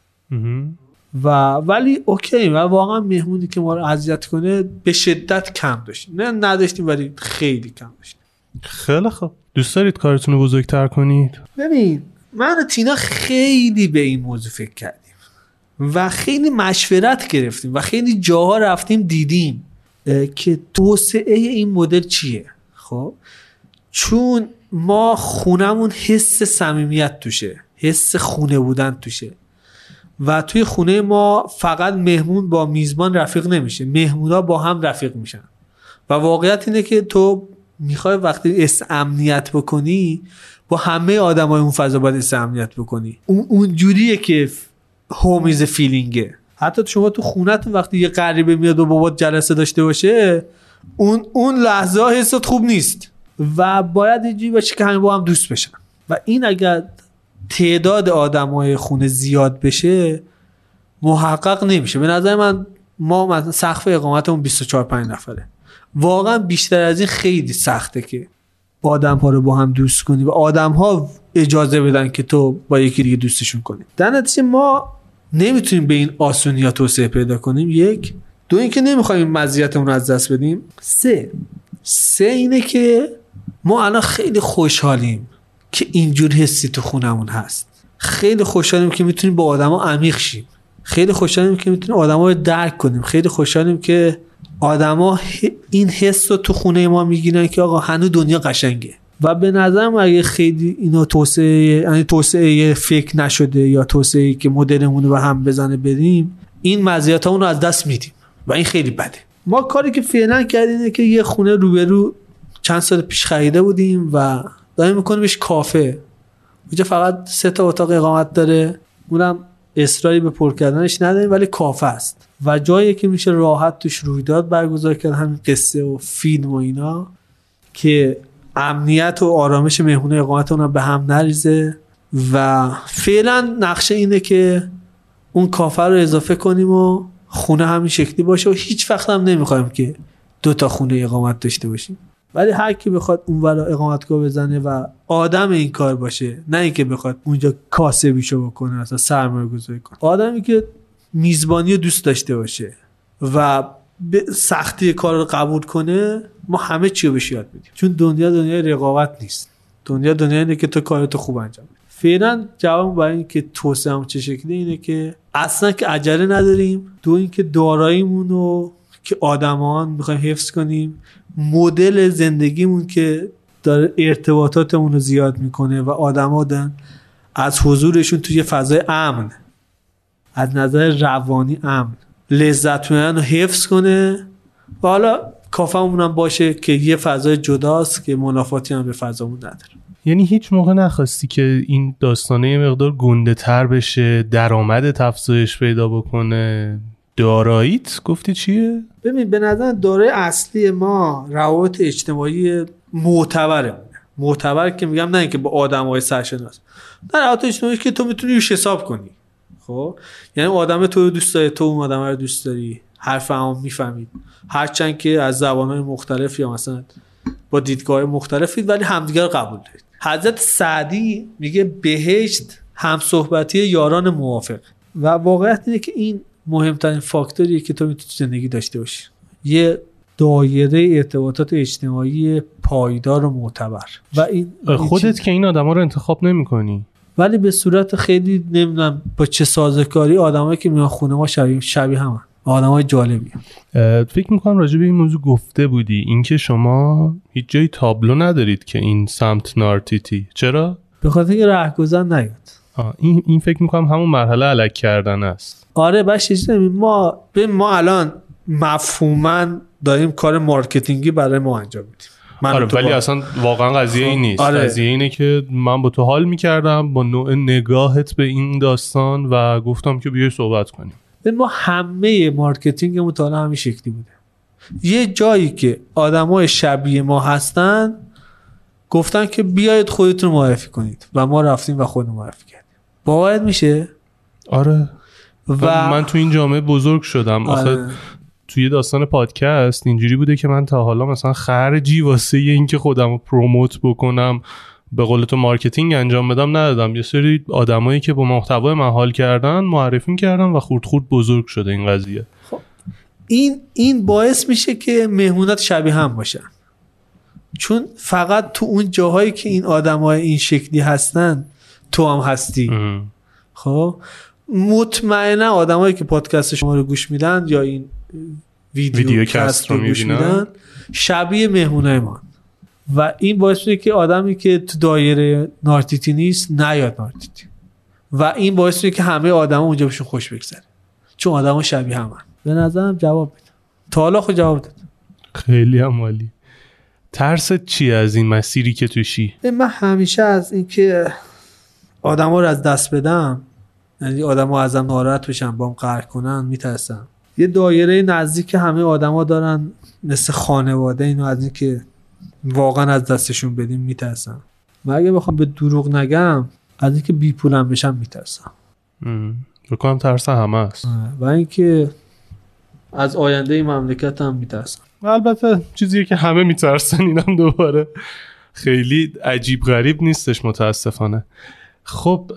و ولی اوکی و واقعا مهمونی که ما رو اذیت کنه به شدت کم داشتیم. نه نداشتیم ولی خیلی کم داشتیم. خیلی خوب. دوست دارید کارتون رو بزرگتر کنید؟ ببین من و تینا خیلی به این موضوع فکر کردیم. و خیلی مشورت گرفتیم و خیلی جاها رفتیم دیدیم. که توسعه این مدل چیه؟ خب؟ چون ما خونمون حس صمیمیت توشه حس خونه بودن توشه. و توی خونه ما فقط مهمون با میزبان رفیق نمیشه مهمونا با هم رفیق میشن. و واقعیت اینه که تو می‌خوای وقتی احساس امنیت بکنی با همه آدمای اون فضا باید احساس امنیت بکنی. اون اونجوریه که homey feeling ه حتی شما تو خونتون وقتی یه غریبه میاد و بابات جلسه داشته باشه اون اون لحظه ها حست خوب نیست. و باید اینجوری باشه که همه با هم دوست بشن. و این اگر تعداد آدمای خونه زیاد بشه محقق نمیشه. به نظر من ما مثلا سقف اقامتمون 24 5 نفره. واقعا بیشتر از این خیلی سخته که آدم ها رو با هم دوست کنی و آدم ها اجازه بدن که تو با یکی دیگه دوستشون کنی. در نتیجه ما نمی‌تونیم به این آسونی توسعه پیدا کنیم؟ یک. دو اینکه نمی‌خوایم مزیتمون از دست بدیم؟ سه. سه اینه که ما الان خیلی خوشحالیم که اینجور حسی تو خونمون هست. خیلی خوشحالیم که می‌تونیم با آدما عمیق شیم. خیلی خوشحالیم که می‌تونیم آدما رو درک کنیم. خیلی خوشحالیم که آدما این حس رو تو خونه ما می‌گیرن که آقا هنوز دنیا قشنگه. و به نظرم اگه خیلی اینا توسعه یعنی توسعه فکر نشده یا توسعه که مدلمون رو هم بزنه بریم این مزیت رو از دست میدیم و این خیلی بده. ما کاری که فعلا کردیم اینه که یه خونه روبرو چند سال پیش خریده بودیم و داریم میکنیمش کافه. اونجا فقط سه تا اتاق اقامت داره. اونم اصراری به پر کردنش نداریم ولی کافه است. و جایی که میشه راحت توش رویداد برگزار کرد همین قصه و فیلم و اینا که امنیت و آرامش مهمون اقامت به هم نریزه و فعلا نقشه اینه که اون کافه رو اضافه کنیم و خونه همین شکلی باشه و هیچ وقت هم نمی‌خوایم که دو تا خونه اقامت داشته باشیم. ولی هر کی بخواد اونور اقامتگاه بزنه و آدم این کار باشه نه اینکه بخواد اونجا کاسبیشو بکنه اصلا سرمایه گذاری کنه. آدمی که میزبانی رو دوست داشته باشه و به سختی کار رو قبول کنه ما همه چی رو بهش یاد بدیم چون دنیا دنیا رقابت نیست. دنیا دنیا اینه که تو کارتو خوب انجام بدی. فعلا جواب برای اینکه توسعه چه شکلی اینه که اصلا که عجله نداریم. دو اینکه داراییمون رو که آدمان می‌خوایم حفظ کنیم. مدل زندگیمون که داره ارتباطاتمون رو زیاد می‌کنه و آدما از حضورشون توی فضای امن از نظر روانی امن لذت رو حفظ کنه. و حالا کافمون هم باشه که یه فضای جداست که منافاتی هم به فضامون نداره. یعنی هیچ موقع نخواستی که این داستانه یه مقدار گنده تر بشه درآمد تفزایش پیدا بکنه. داراییت گفتی چیه؟ ببین به نظر دارای اصلی ما روابط اجتماعی معتبره. معتبر که میگم نه اینکه با آدم های سرشناس. در روابط اجتماعی که تو می‌تونی روش حساب کنی. خب؟ یعنی آدم تو رو دوست داری تو اون آدم رو دوست داری. حرف هم می‌فهمید. هرچند که از زبان های مختلف یا مثلا با دیدگاه مختلفید ولی همدیگر قبول دارید. حضرت سعدی میگه بهشت هم صحبتی یاران موافق. و واقعیت اینه که این مهمترین فاکتوریه که تو می‌تونی زندگی داشته باشی. یه دایره ارتباطات اجتماعی پایدار و معتبر. و این خودت که این آدما رو انتخاب نمی‌کنی. ولی به صورت خیلی نمی‌دونم با چه سازکاری آدمایی که میان خونه ما شبیه شبیه هم آدمای جالبی. فکر می‌کنم راجع به این موضوع گفته بودی. اینکه شما هیچ جایی تابلو ندارید که این سمت نارتیتی چرا؟ به خاطر اینکه رهگذر نیاد. این این فکر می‌کنم همون مرحله الک کردن است. آره نمی- ما به ما الان مفهوما داریم کار marketing ی برای ما انجام میدیم. آره ولی با- اصلا واقعا قضیه این نیست. آره. قضیه اینه که من با تو حال می‌کردم با نوع نگاهت به این داستان و گفتم که بیای صحبت کنیم. ما همه marketing مون تا حالا همین شکلی بوده. یه جایی که آدمای شبیه ما هستن گفتن که بیاید خودتون معرفی کنید و ما رفتیم و خودمون معرفی کردیم. باورت میشه؟ آره. و من تو این جامعه بزرگ شدم. آخه آره. توی داستان پادکست اینجوری بوده که من تا حالا مثلا خرجی واسه اینکه خودم رو promote بکنم به قول تو marketing انجام بدم ندادم. یه سری آدمایی که با محتوای من حال کردن معرفی کردم و خورد خورد بزرگ شده این قضیه. این این باعث میشه که مهمونات شبیه هم باشن چون فقط تو اون جاهایی که این آدمای این شکلی هستن تو هم هستی. ام. خب؟ مطمئنا آدمایی که پادکست شما رو گوش میدن یا این ویدیو, ویدیو کست رو رو گوش. میدن شبیه مهمونای ما. و این باعث میشه که آدمی که تو دایره نارتیتی نیست نیاد نارتیتی. و این باعث میشه که همه آدما اونجا بهشون خوش بگذره. چون آدما شبیه همن به نظرم جواب بده. تا حالا خود جواب داد. خیلی هم عالی. ترست چی از این مسیری که توشی؟ من همیشه از اینکه آدما رو از دست بدم یعنی آدما ازم ناراحت بشن بام قهر کنن میترسم. یه دایره نزدیک همه آدما دارن مثل خانواده اینو از اینکه واقعا از دستشون بدیم میترسم. و اگه بخوام به دروغ نگم از اینکه بی پولم بشم میترسم. بکنم ترس همه است. و اینکه از آینده این مملکت هم میترسم البته چیزیه که همه میترسن اینم دوباره خیلی عجیب غریب نیستش متاسفانه. خب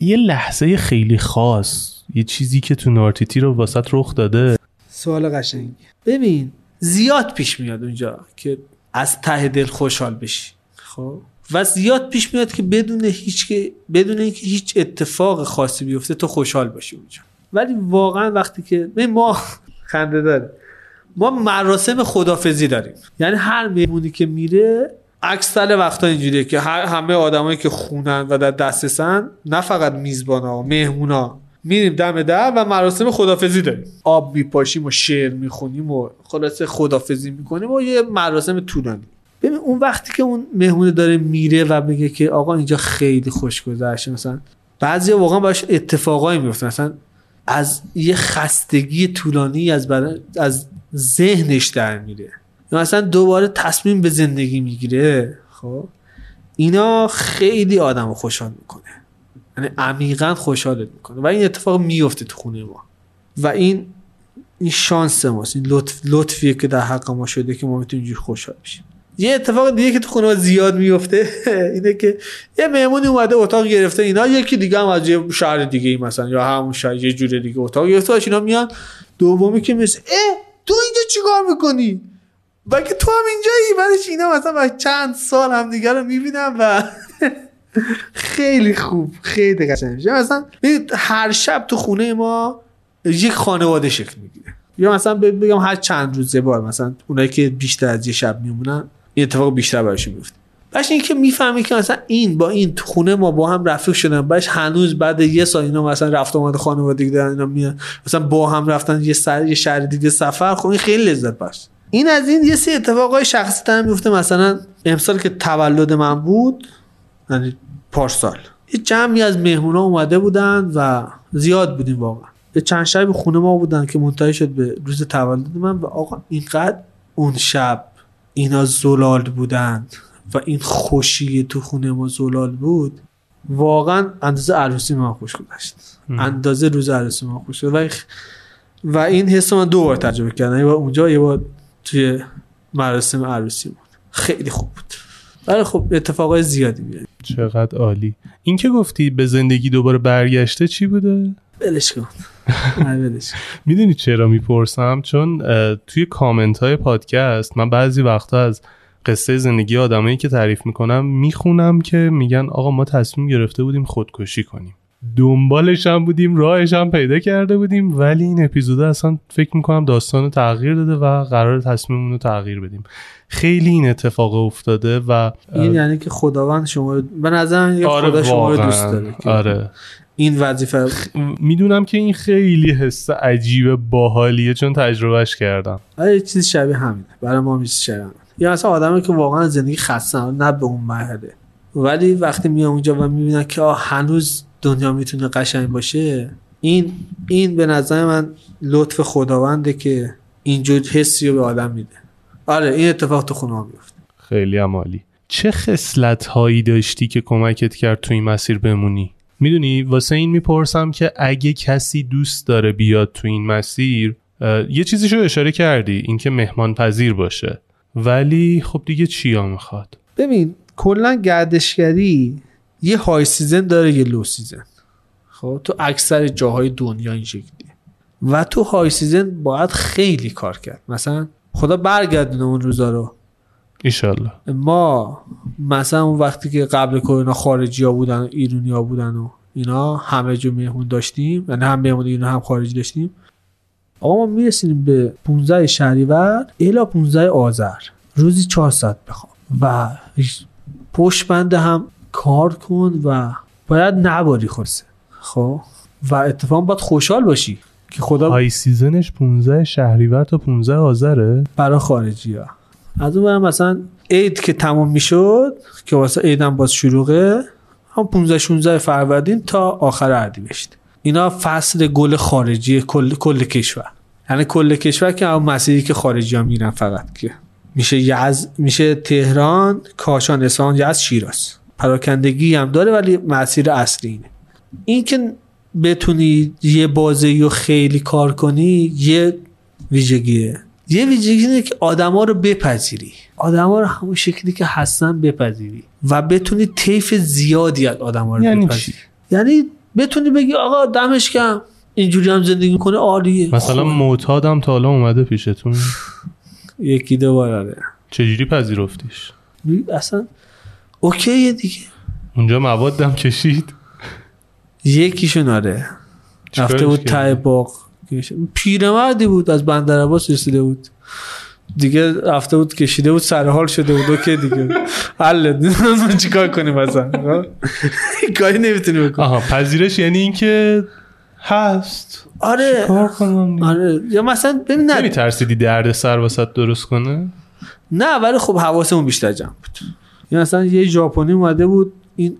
یه لحظه خیلی خاص یه چیزی که تو نارتیتی رو واسط رخ داده. سوال قشنگی. ببین زیاد پیش میاد اونجا که از ته دل خوشحال بشی. خب؟ و زیاد پیش میاد که بدون هیچ که بدون اینکه هیچ اتفاق خاصی بیفته تو خوشحال باشی اونجا. ولی واقعا وقتی که ما [laughs] خنده داره. ما مراسم خدافزی داریم. یعنی هر مهمونی که میره اکثر وقتا اینجوریه که همه آدمایی که خونن و در دسترسن نه فقط میزبانا مهمونا. میریم دم در و مراسم خدافزی داریم. آب میپاشیم و شعر می‌خونیم و خلاصه خدافزی می‌کنیم و یه مراسم طولانی. ببین اون وقتی که اون مهمونه داره میره و میگه که آقا اینجا خیلی خوش گذشته مثلا بعضی واقعا باش اتفاقایی میفته مثلا از یه خستگی طولانی از بدن از ذهنش در میره. مثلا دوباره تصمیم به زندگی می‌گیره خب؟ اینا خیلی آدم خوشحال می‌کنه. یعنی عمیقا خوشحالت می‌کنه. و این اتفاق میفته تو خونه ما. و این این شانس ماست. این لطف لطفیه که در حق ما شده که ما می‌تونیم خوشحال بشیم. یه اتفاق دیگه که تو خونه ما زیاد میفته [laughs] اینه که یه مهمونی اومده اتاق گرفته. اینا یکی دیگه هم از یه شهر دیگه ای مثلا یا همون شهر یه جور دیگه اتاق گرفته. اینا میان دومی که مثل اه تو اینجا چیکار می‌کنی؟ بلکه تو هم اینجایی بعدش اینا مثلا چند سال هم دیگه رو می‌بینم و [laughs] خیلی خوب خیلی قشنگ. میشه مثلا هر شب تو خونه ما یک خانواده شکل می‌گیره. یا مثلا بگم هر چند روز یه بار مثلا اونایی که بیشتر از یه شب میمونن این اتفاق بیشتر براشون میفته باش این که می‌فهمی که مثلا این با این تو خونه ما با هم رفیق شدن باش هنوز بعد یه سال اینا مثلا رفت آمد خانوادگی دارن اینا میان مثلا با هم رفتن یه سر یه شهر دیگه سفر خب این خیلی لذت بخش. این از این یه سری اتفاقای شخصی تر میفته مثلا امسال که تولد من بود یعنی پارسال یه جمعی از مهمونا اومده بودن و زیاد بودیم واقعا. یه چند شب خونه ما بودن که منتهی شد به روز تولد من و آقا اینقدر اون شب اینا زلال بودن و این خوشی تو خونه ما زلال بود واقعا اندازه عروسی من خوش گذشت. اندازه روز عروسی من خوش و, و این حس من دو بار تجربه کردم. یه بار اونجا یه بار توی مراسم عروسی بود. خیلی خوب بود. ولی خب اتفاقای زیادی میاد چقدر عالی. این که گفتی به زندگی دوباره برگشته چی بوده؟ بلش کن. [laughs] می‌دونی چرا می‌پرسم؟ چون توی کامنت های پادکست من بعضی وقتا از قصه زندگی آدمایی که تعریف می‌کنم می‌خونم که میگن آقا ما تصمیم گرفته بودیم خودکشی کنیم. دنبالش هم بودیم راهش هم پیدا کرده بودیم ولی این اپیزود اصلا فکر می‌کنم داستان تغییر داده و قرار تصمیممون رو تغییر بدیم. خیلی این اتفاق افتاده و این یعنی که خداوند شما به نظر آره خدا شما رو دوست داره آره. این وظیفه می‌دونم که این خیلی حس عجیب باحالیه چون تجربهش کردم. آره چیز شبیه همینه. برای ما میشه شبیه یا اصلا آدمی که واقعا زندگی خسته نه به اون مرحله. ولی وقتی میام اونجا و می‌بینم که هنوز دنیا می‌تونه قشنگ باشه این این به نظر من لطف خداونده که اینجور حسی رو به آدم میده. آره این اتفاق تو خونه میفته خیلی عمالی چه خصلت هایی داشتی که کمکت کرد تو این مسیر بمونی؟ می‌دونی واسه این می‌پرسم که اگه کسی دوست داره بیاد تو این مسیر یه چیزیشو اشاره کردی اینکه مهمان پذیر باشه. ولی خب دیگه چیا می‌خواد؟ ببین کلا گردشگری یه high season داره یه low season خب تو اکثر جاهای دنیا این شکلیه. و تو های سیزن باید خیلی کار کرد. مثلا خدا برگردونه اون روزا رو. ایشالله. ما مثلا اون وقتی که قبل کرونا خارجی ها بودن و ایرونی ها بودن و اینا همه جو مهمون داشتیم. یعنی هم مهمون اینا هم خارجی داشتیم. آقا ما می‌رسیم به 15 شهریور الا 15 آذر. روزی 4 ساعت بخوام و پشت بنده هم کار کن و باید نباری خورسه. خب؟ و اتفاق باید خوشحال باشی. که خدا های سیزنش 15 شهریور تا 15 آذره؟ برای خارجی ها از اون مثلا عید که تمام می‌شد که واسه عیدم باز شروعه هم 15 16 فروردین تا آخر اردیبهشت اینا فصل گل خارجی کل کل کشور. یعنی کل کشور که اون مسیری که خارجی ها میرن فقط که میشه یز میشه تهران کاشان اصفهان یزد شیراز. پراکندگی هم داره ولی مسیر اصلی اینه. این که بتونی یه بازی رو خیلی کار کنی یه ویژگیه. یه ویژگی اینه که آدما رو بپذیری. آدما رو همون شکلی که هستن بپذیری و بتونی طیف زیادی از آدما رو یعنی بپذیری. یعنی بتونی بگی آقا دمش کم اینجوری هم زندگی می‌کنه عالیه. مثلا معتادم تا حالا اومده پیشتون. یکی دو بار آره. چجوری پذیرفتیش؟ اصلا اوکیه دیگه. اونجا موادم کشید. یکیشون آره. رفته بود تای باغ. پیرمردی بود از بندر عباس رسیده بود. دیگه رفته بود کشیده بود سر حال شده بود. اوکی دیگه. [laughs] حل [laughs] چیکار کنیم مثلا [laughs] کاری نمی‌تونی بکنی آها پذیرش یعنی اینکه هست. آره. آره. یا مثلا ببین نمی ترسیدی درد سر واسط درست کنه؟ نه ولی خب حواسمون بیشتر جمع بود. یا مثلا یه ژاپنی اومده بود این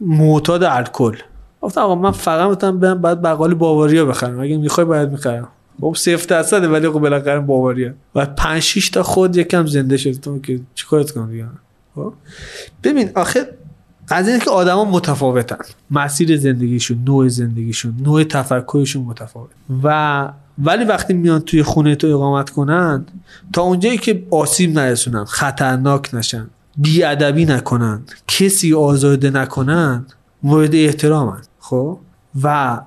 معتاد الکل. گفتم آقا من فقط برم بعد بقال باواریا بخرم. اگه می‌خوای باید می‌خرم. خب صفر درصده ولی خب بالاخره باواریا. و 5 6 تا خود یکم زنده شد. تو که چیکارت کنم دیگه؟ خب؟ ببین آخه از اینه که آدما متفاوتن. مسیر زندگیشون نوع زندگیشون نوع تفکرشون متفاوت. و ولی وقتی میان توی خونه تو اقامت کنن تا اونجایی که آسیب نرسونن خطرناک نشن بیادبی نکنن کسی آزاده نکنن مورد احترامن. خب؟ و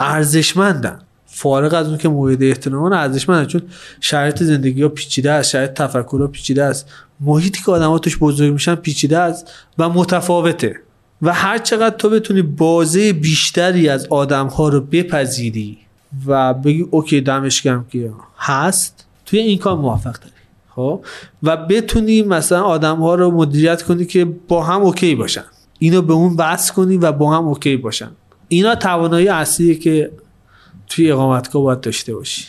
ارزشمندن. فارغ از اون که مورد احترامن ارزشمندن چون شرایط زندگی ها پیچیده است شرایط تفکر ها پیچیده است. محیطی که آدم توش بزرگ میشن پیچیده است و متفاوته. و هر چقدر تو بتونی بازه بیشتری از آدم ها رو بپذیری و بگی OK دمش گرم که هست توی این کار موفق داری خب؟ و بتونی مثلا آدم ها رو مدیریت کنی که با هم OK باشن. اینو به اون وصل کنی و با هم OK باشن. اینا توانایی اصلیه که توی اقامتگاه باید داشته باشی.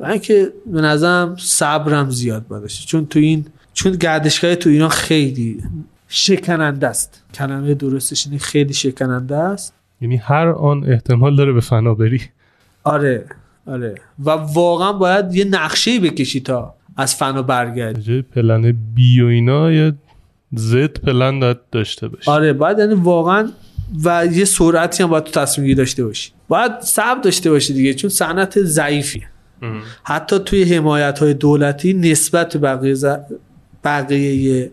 و اینکه به نظرم صبرم زیاد باشه. چون تو این چون گردشگاه تو ایران خیلی شکننده است. کلمه درستش اینه خیلی شکننده است. یعنی هر آن احتمال داره به فنا بری. آره آره. و واقعا باید یه نقشه بکشی تا از فنا برگردی. پلن بی و اینا یه زد پلن داشته باشی. آره باید یعنی واقعا و یه سرعتی هم باید تو تصمیم داشته باشی. باید صبر داشته باشی دیگه چون صنعت ضعیفی حتی توی حمایت های دولتی نسبت به بقیه, ز... بقیه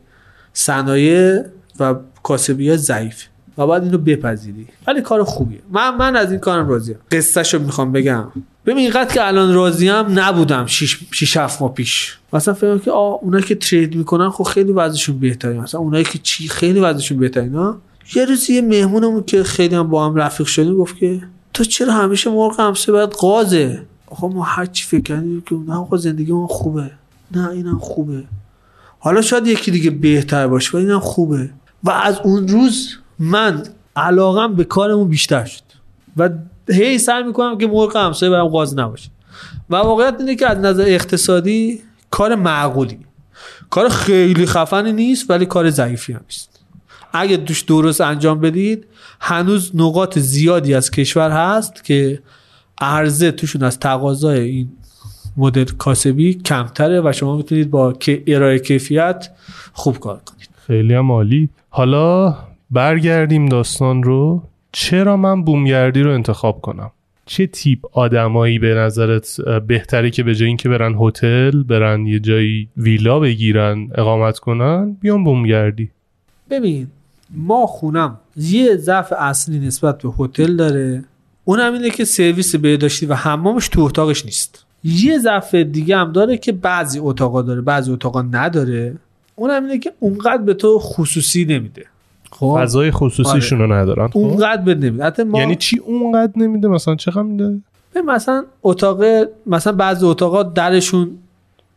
صنایع و کاسبی ضعیف و باید اینو بپذیری. ولی کار خوبیه. من من از این کارم راضیم. قصهشو می‌خوام بگم. ببین اینقدر که الان راضیم نبودم 6 7 ماه پیش. مثلا فکر که آ اونایی که ترید می‌کنن خب خیلی وضعشون بهتره. مثلا اونایی که چی خیلی وضعشون بهتره اینا. یه روز یه مهمونمون که خیلی هم با هم رفیق شدیم گفت که تو چرا همیشه مرغ همسه باید قازه؟ آقا ما هر فکر کردیم که نه آقا زندگی ما خوبه. نه اینم خوبه. حالا شاید یکی دیگه بهتر باشه ولی اینم خوبه. و از اون روز من علاقم به کارمون بیشتر شد. و هی سعی می‌کنم که مرغ همسایه برام قاز نباشه. و واقعیت اینه که از نظر اقتصادی کار معقولی. کار خیلی خفنی نیست ولی کار ضعیفی هم نیست. اگه دوش درست انجام بدید هنوز نقاط زیادی از کشور هست که عرضه توشون از تقاضای این مدل کاسبی کمتره و شما می‌تونید با ارائه کیفیت خوب کار کنید. خیلی هم عالی. حالا برگردیم داستان رو. چرا من بومگردی رو انتخاب کنم؟ چه تیپ آدمایی به نظرت بهتره که به جای اینکه برن هتل برن یه جایی ویلا بگیرن اقامت کنن بیان بومگردی؟ ببین ما خونم یه ضعف اصلی نسبت به هتل داره. اونم اینه که سرویس بهداشتی و حمامش تو اتاقش نیست. یه ضعف دیگه هم داره که بعضی اتاقا داره بعضی اتاقا نداره. اونم اینه که اونقدر به تو خصوصی نمیده. خب. فضای خصوصیشون رو آره. ندارن. خب؟ اونقدر بد نمیده. ما... یعنی چی اونقدر نمیده؟ مثلا چقدر میده؟ مثلا اتاق مثلا بعضی اتاقا درشون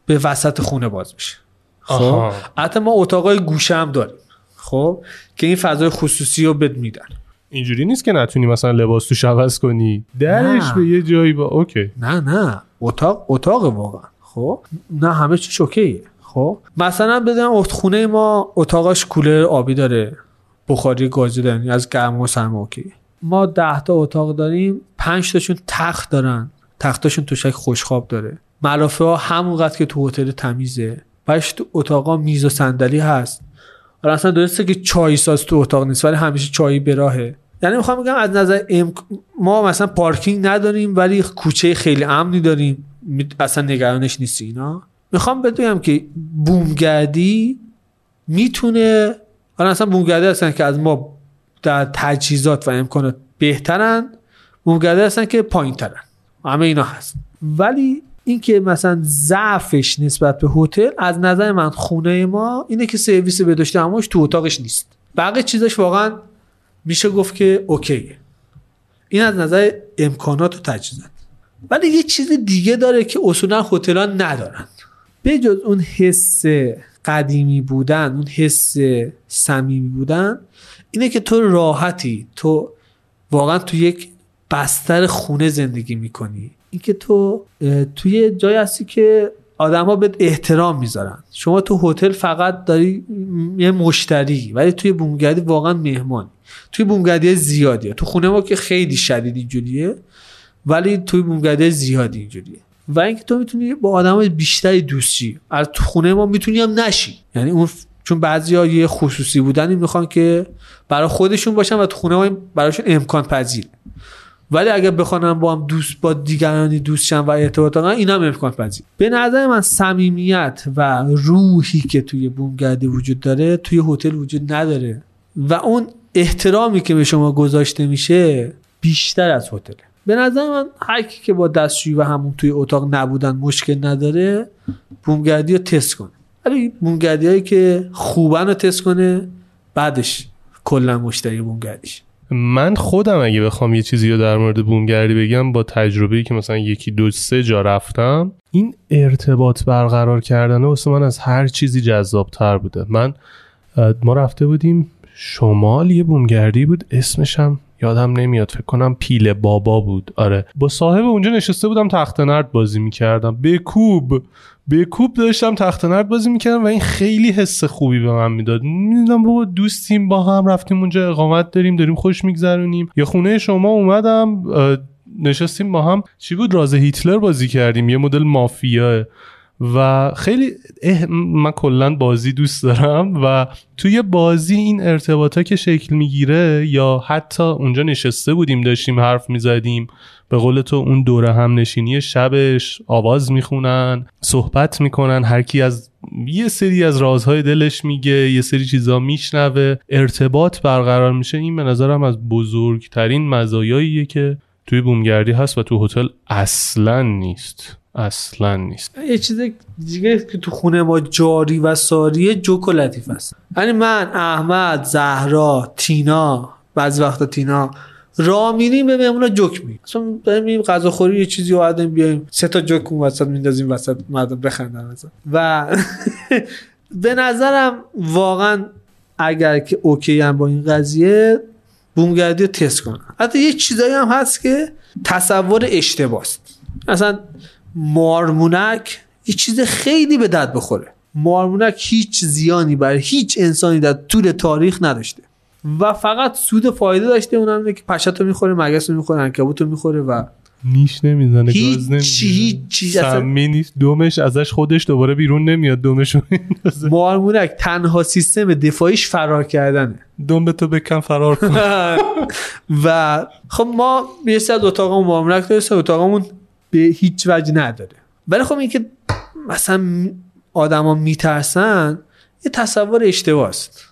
به وسط خونه باز میشه. خب؟ حتی ما اتاقای گوشه هم داریم. خب؟ که این فضای خصوصی رو بهت میدن. اینجوری نیست که نتونی مثلا لباس توش عوض کنی. درش به یه جایی با OK. نه نه. اتاق اتاق واقعا. خب؟ نه همه چی OK ئه. خب؟ مثلا بدونم خونه ما اتاقش کولر آبی داره. بخاری گازی دارن. از گرم و سرما OK. ما ده تا اتاق داریم. پنج تاشون تخت دارن. تختاشون توشک خوشخواب داره. ملافه ها همونقدر که تو هتل تمیزه. بعدش تو اتاقا میز و صندلی هست. حالا اصلا درسته که چای ساز تو اتاق نیست ولی همیشه چایی به راهه. یعنی می‌خوام بگم از نظر ام... ما مثلا پارکینگ نداریم ولی کوچه خیلی امنی داریم. اصلا نگرانش نیستی اینا. می‌خوام بدونم که بومگردی می‌تونه حالا اصلا بومگردی هستن که از ما در تجهیزات و امکانات بهترن بومگردی هستن که پایین ترن همه اینا هست. ولی اینکه مثلا ضعفش نسبت به هتل از نظر من خونه ما اینه که سرویس بهداشتی همش تو اتاقش نیست. بقیه چیزاش واقعا میشه گفت که اوکیه. این از نظر امکانات و تجهیزات. ولی یه چیز دیگه داره که اصولا هتل‌ها ندارن. به جز اون حس قدیمی بودن اون حس صمیمی بودن اینه که تو راحتی. تو واقعا تو یک بستر خونه زندگی می‌کنی. اینکه تو توی جای هستی که آدما به احترام می‌ذارن. شما تو هتل فقط داری یه مشتری ولی توی بومگردی واقعا مهمان توی بومگردی زیادیه. تو خونه ما که خیلی شدید اینجوریه ولی توی بومگردی زیادی اینجوریه. و اینکه تو می‌تونی با آدم بیشتری دوستی از تو خونه ما می‌تونی هم نشی. یعنی اون چون بعضی ها یه خصوصی بودن می‌خوان که برای خودشون باشن و تو خونه ما براشون امکان پذیر. ولی اگر بخوانم با هم دوست با دیگرانی دوست شن و ارتباط دارن این هم امکان پذیر. به نظر من صمیمیت و روحی که توی بومگردی وجود داره توی هتل وجود نداره. و اون احترامی که به شما گذاشته میشه بیشتر از هتله. به نظر من هر کی که با دستشویی و همون توی اتاق نبودن مشکل نداره بومگردی رو تست کنه. ولی بومگردی هایی که خوبن رو تست کنه بعدش کلا مشتری بومگردیش من خودم اگه بخوام یه چیزی رو در مورد بومگردی بگم با تجربه که مثلا یکی دو سه جا رفتم این ارتباط برقرار کردن واسه من از هر چیزی جذابتر بوده. من ما رفته بودیم شمال یه بومگردی بود اسمش هم یادم نمیاد فکر کنم پیل بابا بود. آره. با صاحب اونجا نشسته بودم تخت نرد بازی می‌کردم. به کوب. به داشتم تخت نرد بازی می‌کردم و این خیلی حس خوبی به من می‌داد. می‌دونم بابا دوستیم با هم رفتیم اونجا اقامت داریم داریم خوش میگذرونیم. یا خونه شما اومدم نشستیم با هم. چی بود؟ راز هیتلر بازی کردیم. یه مدل مافیا و خیلی من کلا بازی دوست دارم و توی بازی این ارتباطا که شکل می‌گیره یا حتی اونجا نشسته بودیم داشتیم حرف می‌زدیم به قول تو اون دوره هم نشینی شبش آواز می‌خونن صحبت می‌کنن هر کی از یه سری از رازهای دلش میگه یه سری چیزا میشنوه ارتباط برقرار میشه. این به نظرم از بزرگترین مزایاییه که توی بومگردی هست و تو هتل اصلا نیست. اصلا نیست. یه چیز دیگه که تو خونه ما جاری و ساریه جوک و لطیف است. یعنی من احمد زهرا تینا بعض وقتا تینا را میریم به مهمونا جوک می اصلا داریم میریم غذا خوری یه چیزی اومدیم بیایم سه تا جوک اون وسط میندازیم وسط مردم بخندن مثلا و [laughs] به نظرم واقعا اگر که اوکی هم با این قضیه بومگردی رو تست کنن. حتی یه چیزایی هم هست که تصور اشتباست. اصلا مارمونک یه چیز خیلی به درد بخوره. مارمونک هیچ زیانی برای هیچ انسانی در طول تاریخ نداشته. و فقط سود فایده داشته اونم اینه که پشت رو می‌خوره مگس رو می‌خوره انکبوت رو می‌خوره و نیش نمی‌زنه گاز هیچ نمی‌زنه. چی- هیچ چی اصلا- سمی نیست دومش ازش خودش دوباره بیرون نمیاد دومش. مارمونک تنها سیستم دفاعیش فرار کردنه. دوم به تو بکن فرار کن. [laughs] و خب ما یه از اتاقمون مارمونک داره سری اتاقمون. به هیچ وجه نداره. ولی خب اینکه مثلا آدما میترسن یه تصور اشتباهست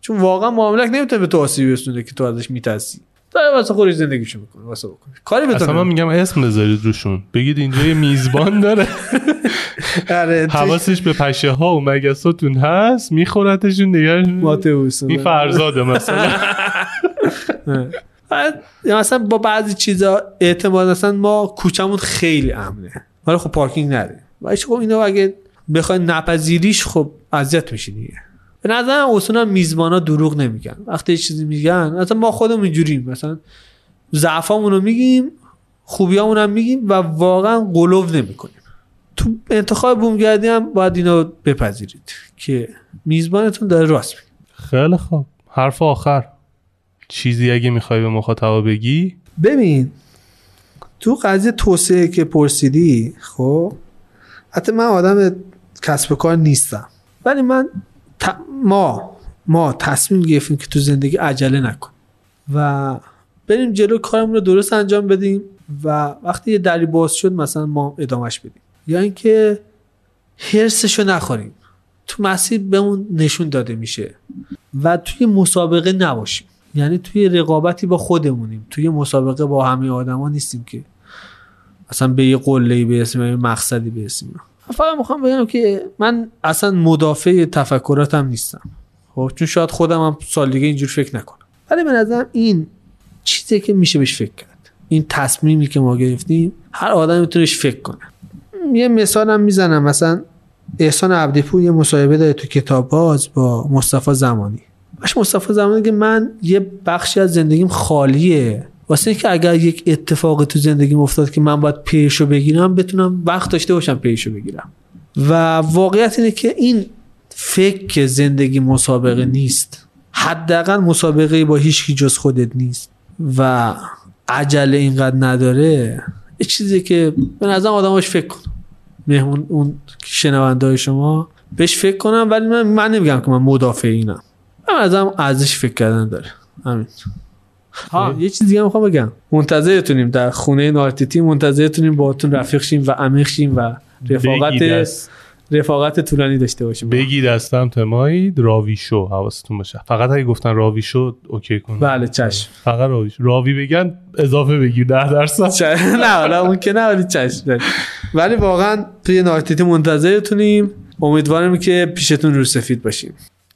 چون واقعا معاملک نمی‌تونه به تو آسیبی برسونه که تو ازش میترسی. داره واسه خودش زندگیشو می‌کنه واسه بکنه کاری به تو اصلا من. میگم اسم بذارید روشون. بگید اینجا یه میزبان داره. [laughs] آره حواسش به پشه ها و مگساتون هست میخورتشون نگرشون ماتئوس. این فرزاده مثلا. [laughs] یا مثلا با بعضی چیزا اعتماد مثلا ما کوچمون خیلی امنه. ولی خب پارکینگ نداره ولی خب اینو اگه بخوای نپذیریش خب اذیت میشی دیگه. به نظرم اصولا میزبانا دروغ نمیگن. وقتی یه چیزی میگن مثلا ما خودمون اینجوریم. مثلا ضعفامون رو میگیم خوبیامون هم میگیم و واقعا قلوب نمی‌کنیم. تو انتخاب بومگردی هم باید اینو بپذیرید که میزبانتون داره راست میگه. خیلی خوب. حرف آخر. چیزی اگه می‌خوای به مخاطبا بگی؟ ببین تو قضیه توسعه که پرسیدی خب حتی من آدم کسب کار نیستم. ولی من ت- ما ما تصمیم گرفتیم که تو زندگی عجله نکن. و بریم جلو کارمون رو درست انجام بدیم و وقتی یه دری باز شد مثلا ما ادامهش بدیم. یا اینکه هرسشو نخوریم. تو مسیر بهمون نشون داده میشه. و توی مسابقه نباشیم. یعنی توی رقابتی با خودمونیم. توی مسابقه با همه آدما نیستیم که اصلا به یه قله به یه مقصدی برسیم. فقط می‌خوام بگم که من اصلا مدافع تفکراتم نیستم. خب چون شاید خودم هم سال دیگه اینجور فکر نکنم. ولی به نظرم این چیزی که میشه بهش فکر کرد. این تصمیمی که ما گرفتیم هر آدم میتونهش فکر کنه. یه مثالم می‌زنم. مثلا احسان عبدیپور یه مصاحبه داره تو کتاب باز با مصطفی زمانی. باش مصطفی زمانی که من یه بخشی از زندگیم خالیه. واسه اینکه اگر یک اتفاقی تو زندگیم افتاد که من باید پیشو بگیرم بتونم وقت داشته باشم پیشو بگیرم. و واقعیت اینه که این فکر که زندگی مسابقه نیست. حداقل مسابقه با هیچ کی جز خودت نیست. و عجله اینقدر نداره. یه چیزی که به نظرم آدماش فکر کن مهمون اون شنونده های شما. بهش فکر کنم ولی من, من نمیگم که من مدافع اینم هم ارزش فکر کردن داره. همین. ها یه چیز دیگه می‌خوام بگم. منتظرتونیم در خونه نارتیتی منتظرتونیم باهاتون رفیق شیم و عمیق شیم و رفاقت رفاقت طولانی داشته باشیم. بگی دستم تمایید راوی شو حواستون باشه. فقط اگه گفتن راوی شو اوکی کن بله چشم. فقط راوی شو. راوی بگن اضافه بگیر ده درصد. نه حالا اون که نه ولی چشم. ولی واقعا توی نارتیتی منتظرتونیم. امیدوارم که پیشتون رو سفید باشیم.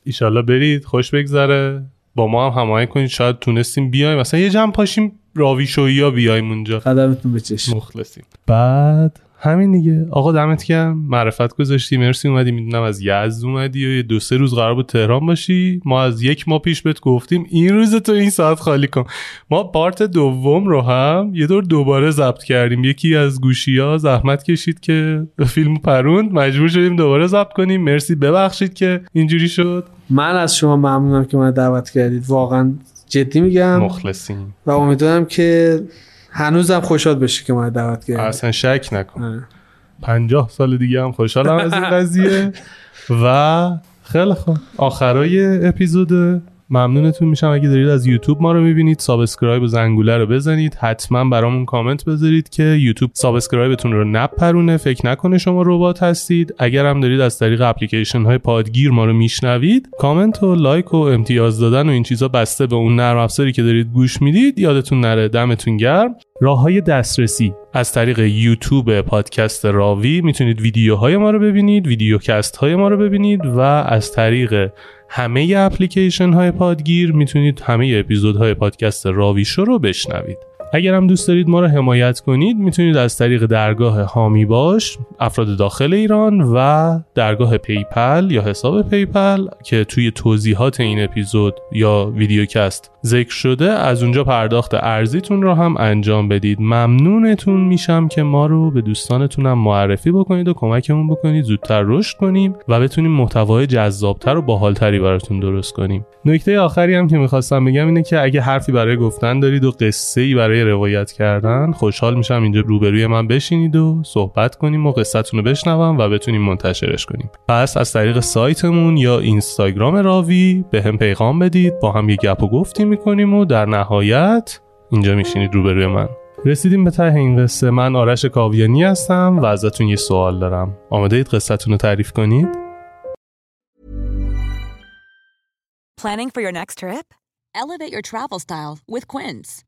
ایشالله برید خوش بگذره. با ما هم هماهنگ کنید. شاید تونستیم بیایم. مثلا یه جمع پاشیم راوی شویی ها بیایم اونجا. قدمتون به چشم. مخلصیم. بعد همین دیگه. آقا دمت گرم. معرفت گذاشتی. مرسی اومدی. می‌دونم از یزد اومدی و یه دو سه روز قرار بود تهران باشی. ما از یک ماه پیش بهت گفتیم این روز تو این ساعت خالی کن. ما پارت دوم رو هم یه دور دوباره ضبط کردیم. یکی از گوشی ها زحمت کشید که فیلم پروند. مجبور شدیم دوباره ضبط کنیم. مرسی. ببخشید که اینجوری شد. من از شما ممنونم که من دعوت کردید. واقعا جدی میگم. مخلصیم. و امیدوارم که هنوزم خوشحال بشی که من دعوت کردید اصلا شک نکن. پنجاه سال دیگه هم خوشحالم از این قضیه. و خیلی خوب. آخرای اپیزود. ممنونتون میشم. اگه دارید از یوتیوب ما رو می‌بینید subscribe و زنگوله رو بزنید. حتما برامون کامنت بذارید که یوتیوب subscribe تون رو نپرونه. فکر نکنه شما ربات هستید. اگر هم دارید از طریق اپلیکیشن های پادگیر ما رو میشنوید کامنت و لایک و امتیاز دادن و این چیزا بسته به اون نرم افزاری که دارید گوش می‌دید یادتون نره. دمتون گرم. راه های دسترسی. از طریق یوتیوب پادکست راوی می‌تونید ویدیوهای ما رو ببینید ویدیوکست های ما رو ببینید و از طریق همه اپلیکیشن های پادگیر می‌تونید همه اپیزودهای پادکست راوی شو رو بشنوید. اگر هم دوست دارید ما رو حمایت کنید می‌تونید از طریق درگاه حامی باش افراد داخل ایران و درگاه PayPal یا حساب PayPal که توی توضیحات این اپیزود یا ویدیوکست ذکر شده از اونجا پرداخت ارزیتون رو هم انجام بدید. ممنونتون میشم که ما رو به دوستانتونم معرفی بکنید و کمکمون بکنید. زودتر رشد کنیم و بتونیم محتوای جذابتر و باحالتری براتون درست کنیم. نکته آخری هم که می‌خواستم بگم اینه که اگه حرفی برای گفتن دارید و قصه ای برای روایت کردن. خوشحال میشم اینجا روبروی من بشینید و صحبت کنیم و قصتون رو بشنوم و بتونیم منتشرش کنیم. پس از طریق سایتمون یا اینستاگرام راوی به هم پیغام بدید. با هم یه گپ و گفتیم می‌کنیم و در نهایت اینجا میشینید روبروی من. رسیدیم به ته این قصه. من آرش کاویانی هستم و ازتون یه سوال دارم. آماده اید قصتون رو تعریف کنید؟ Planning for your next trip? Elevate your travel style with Quince.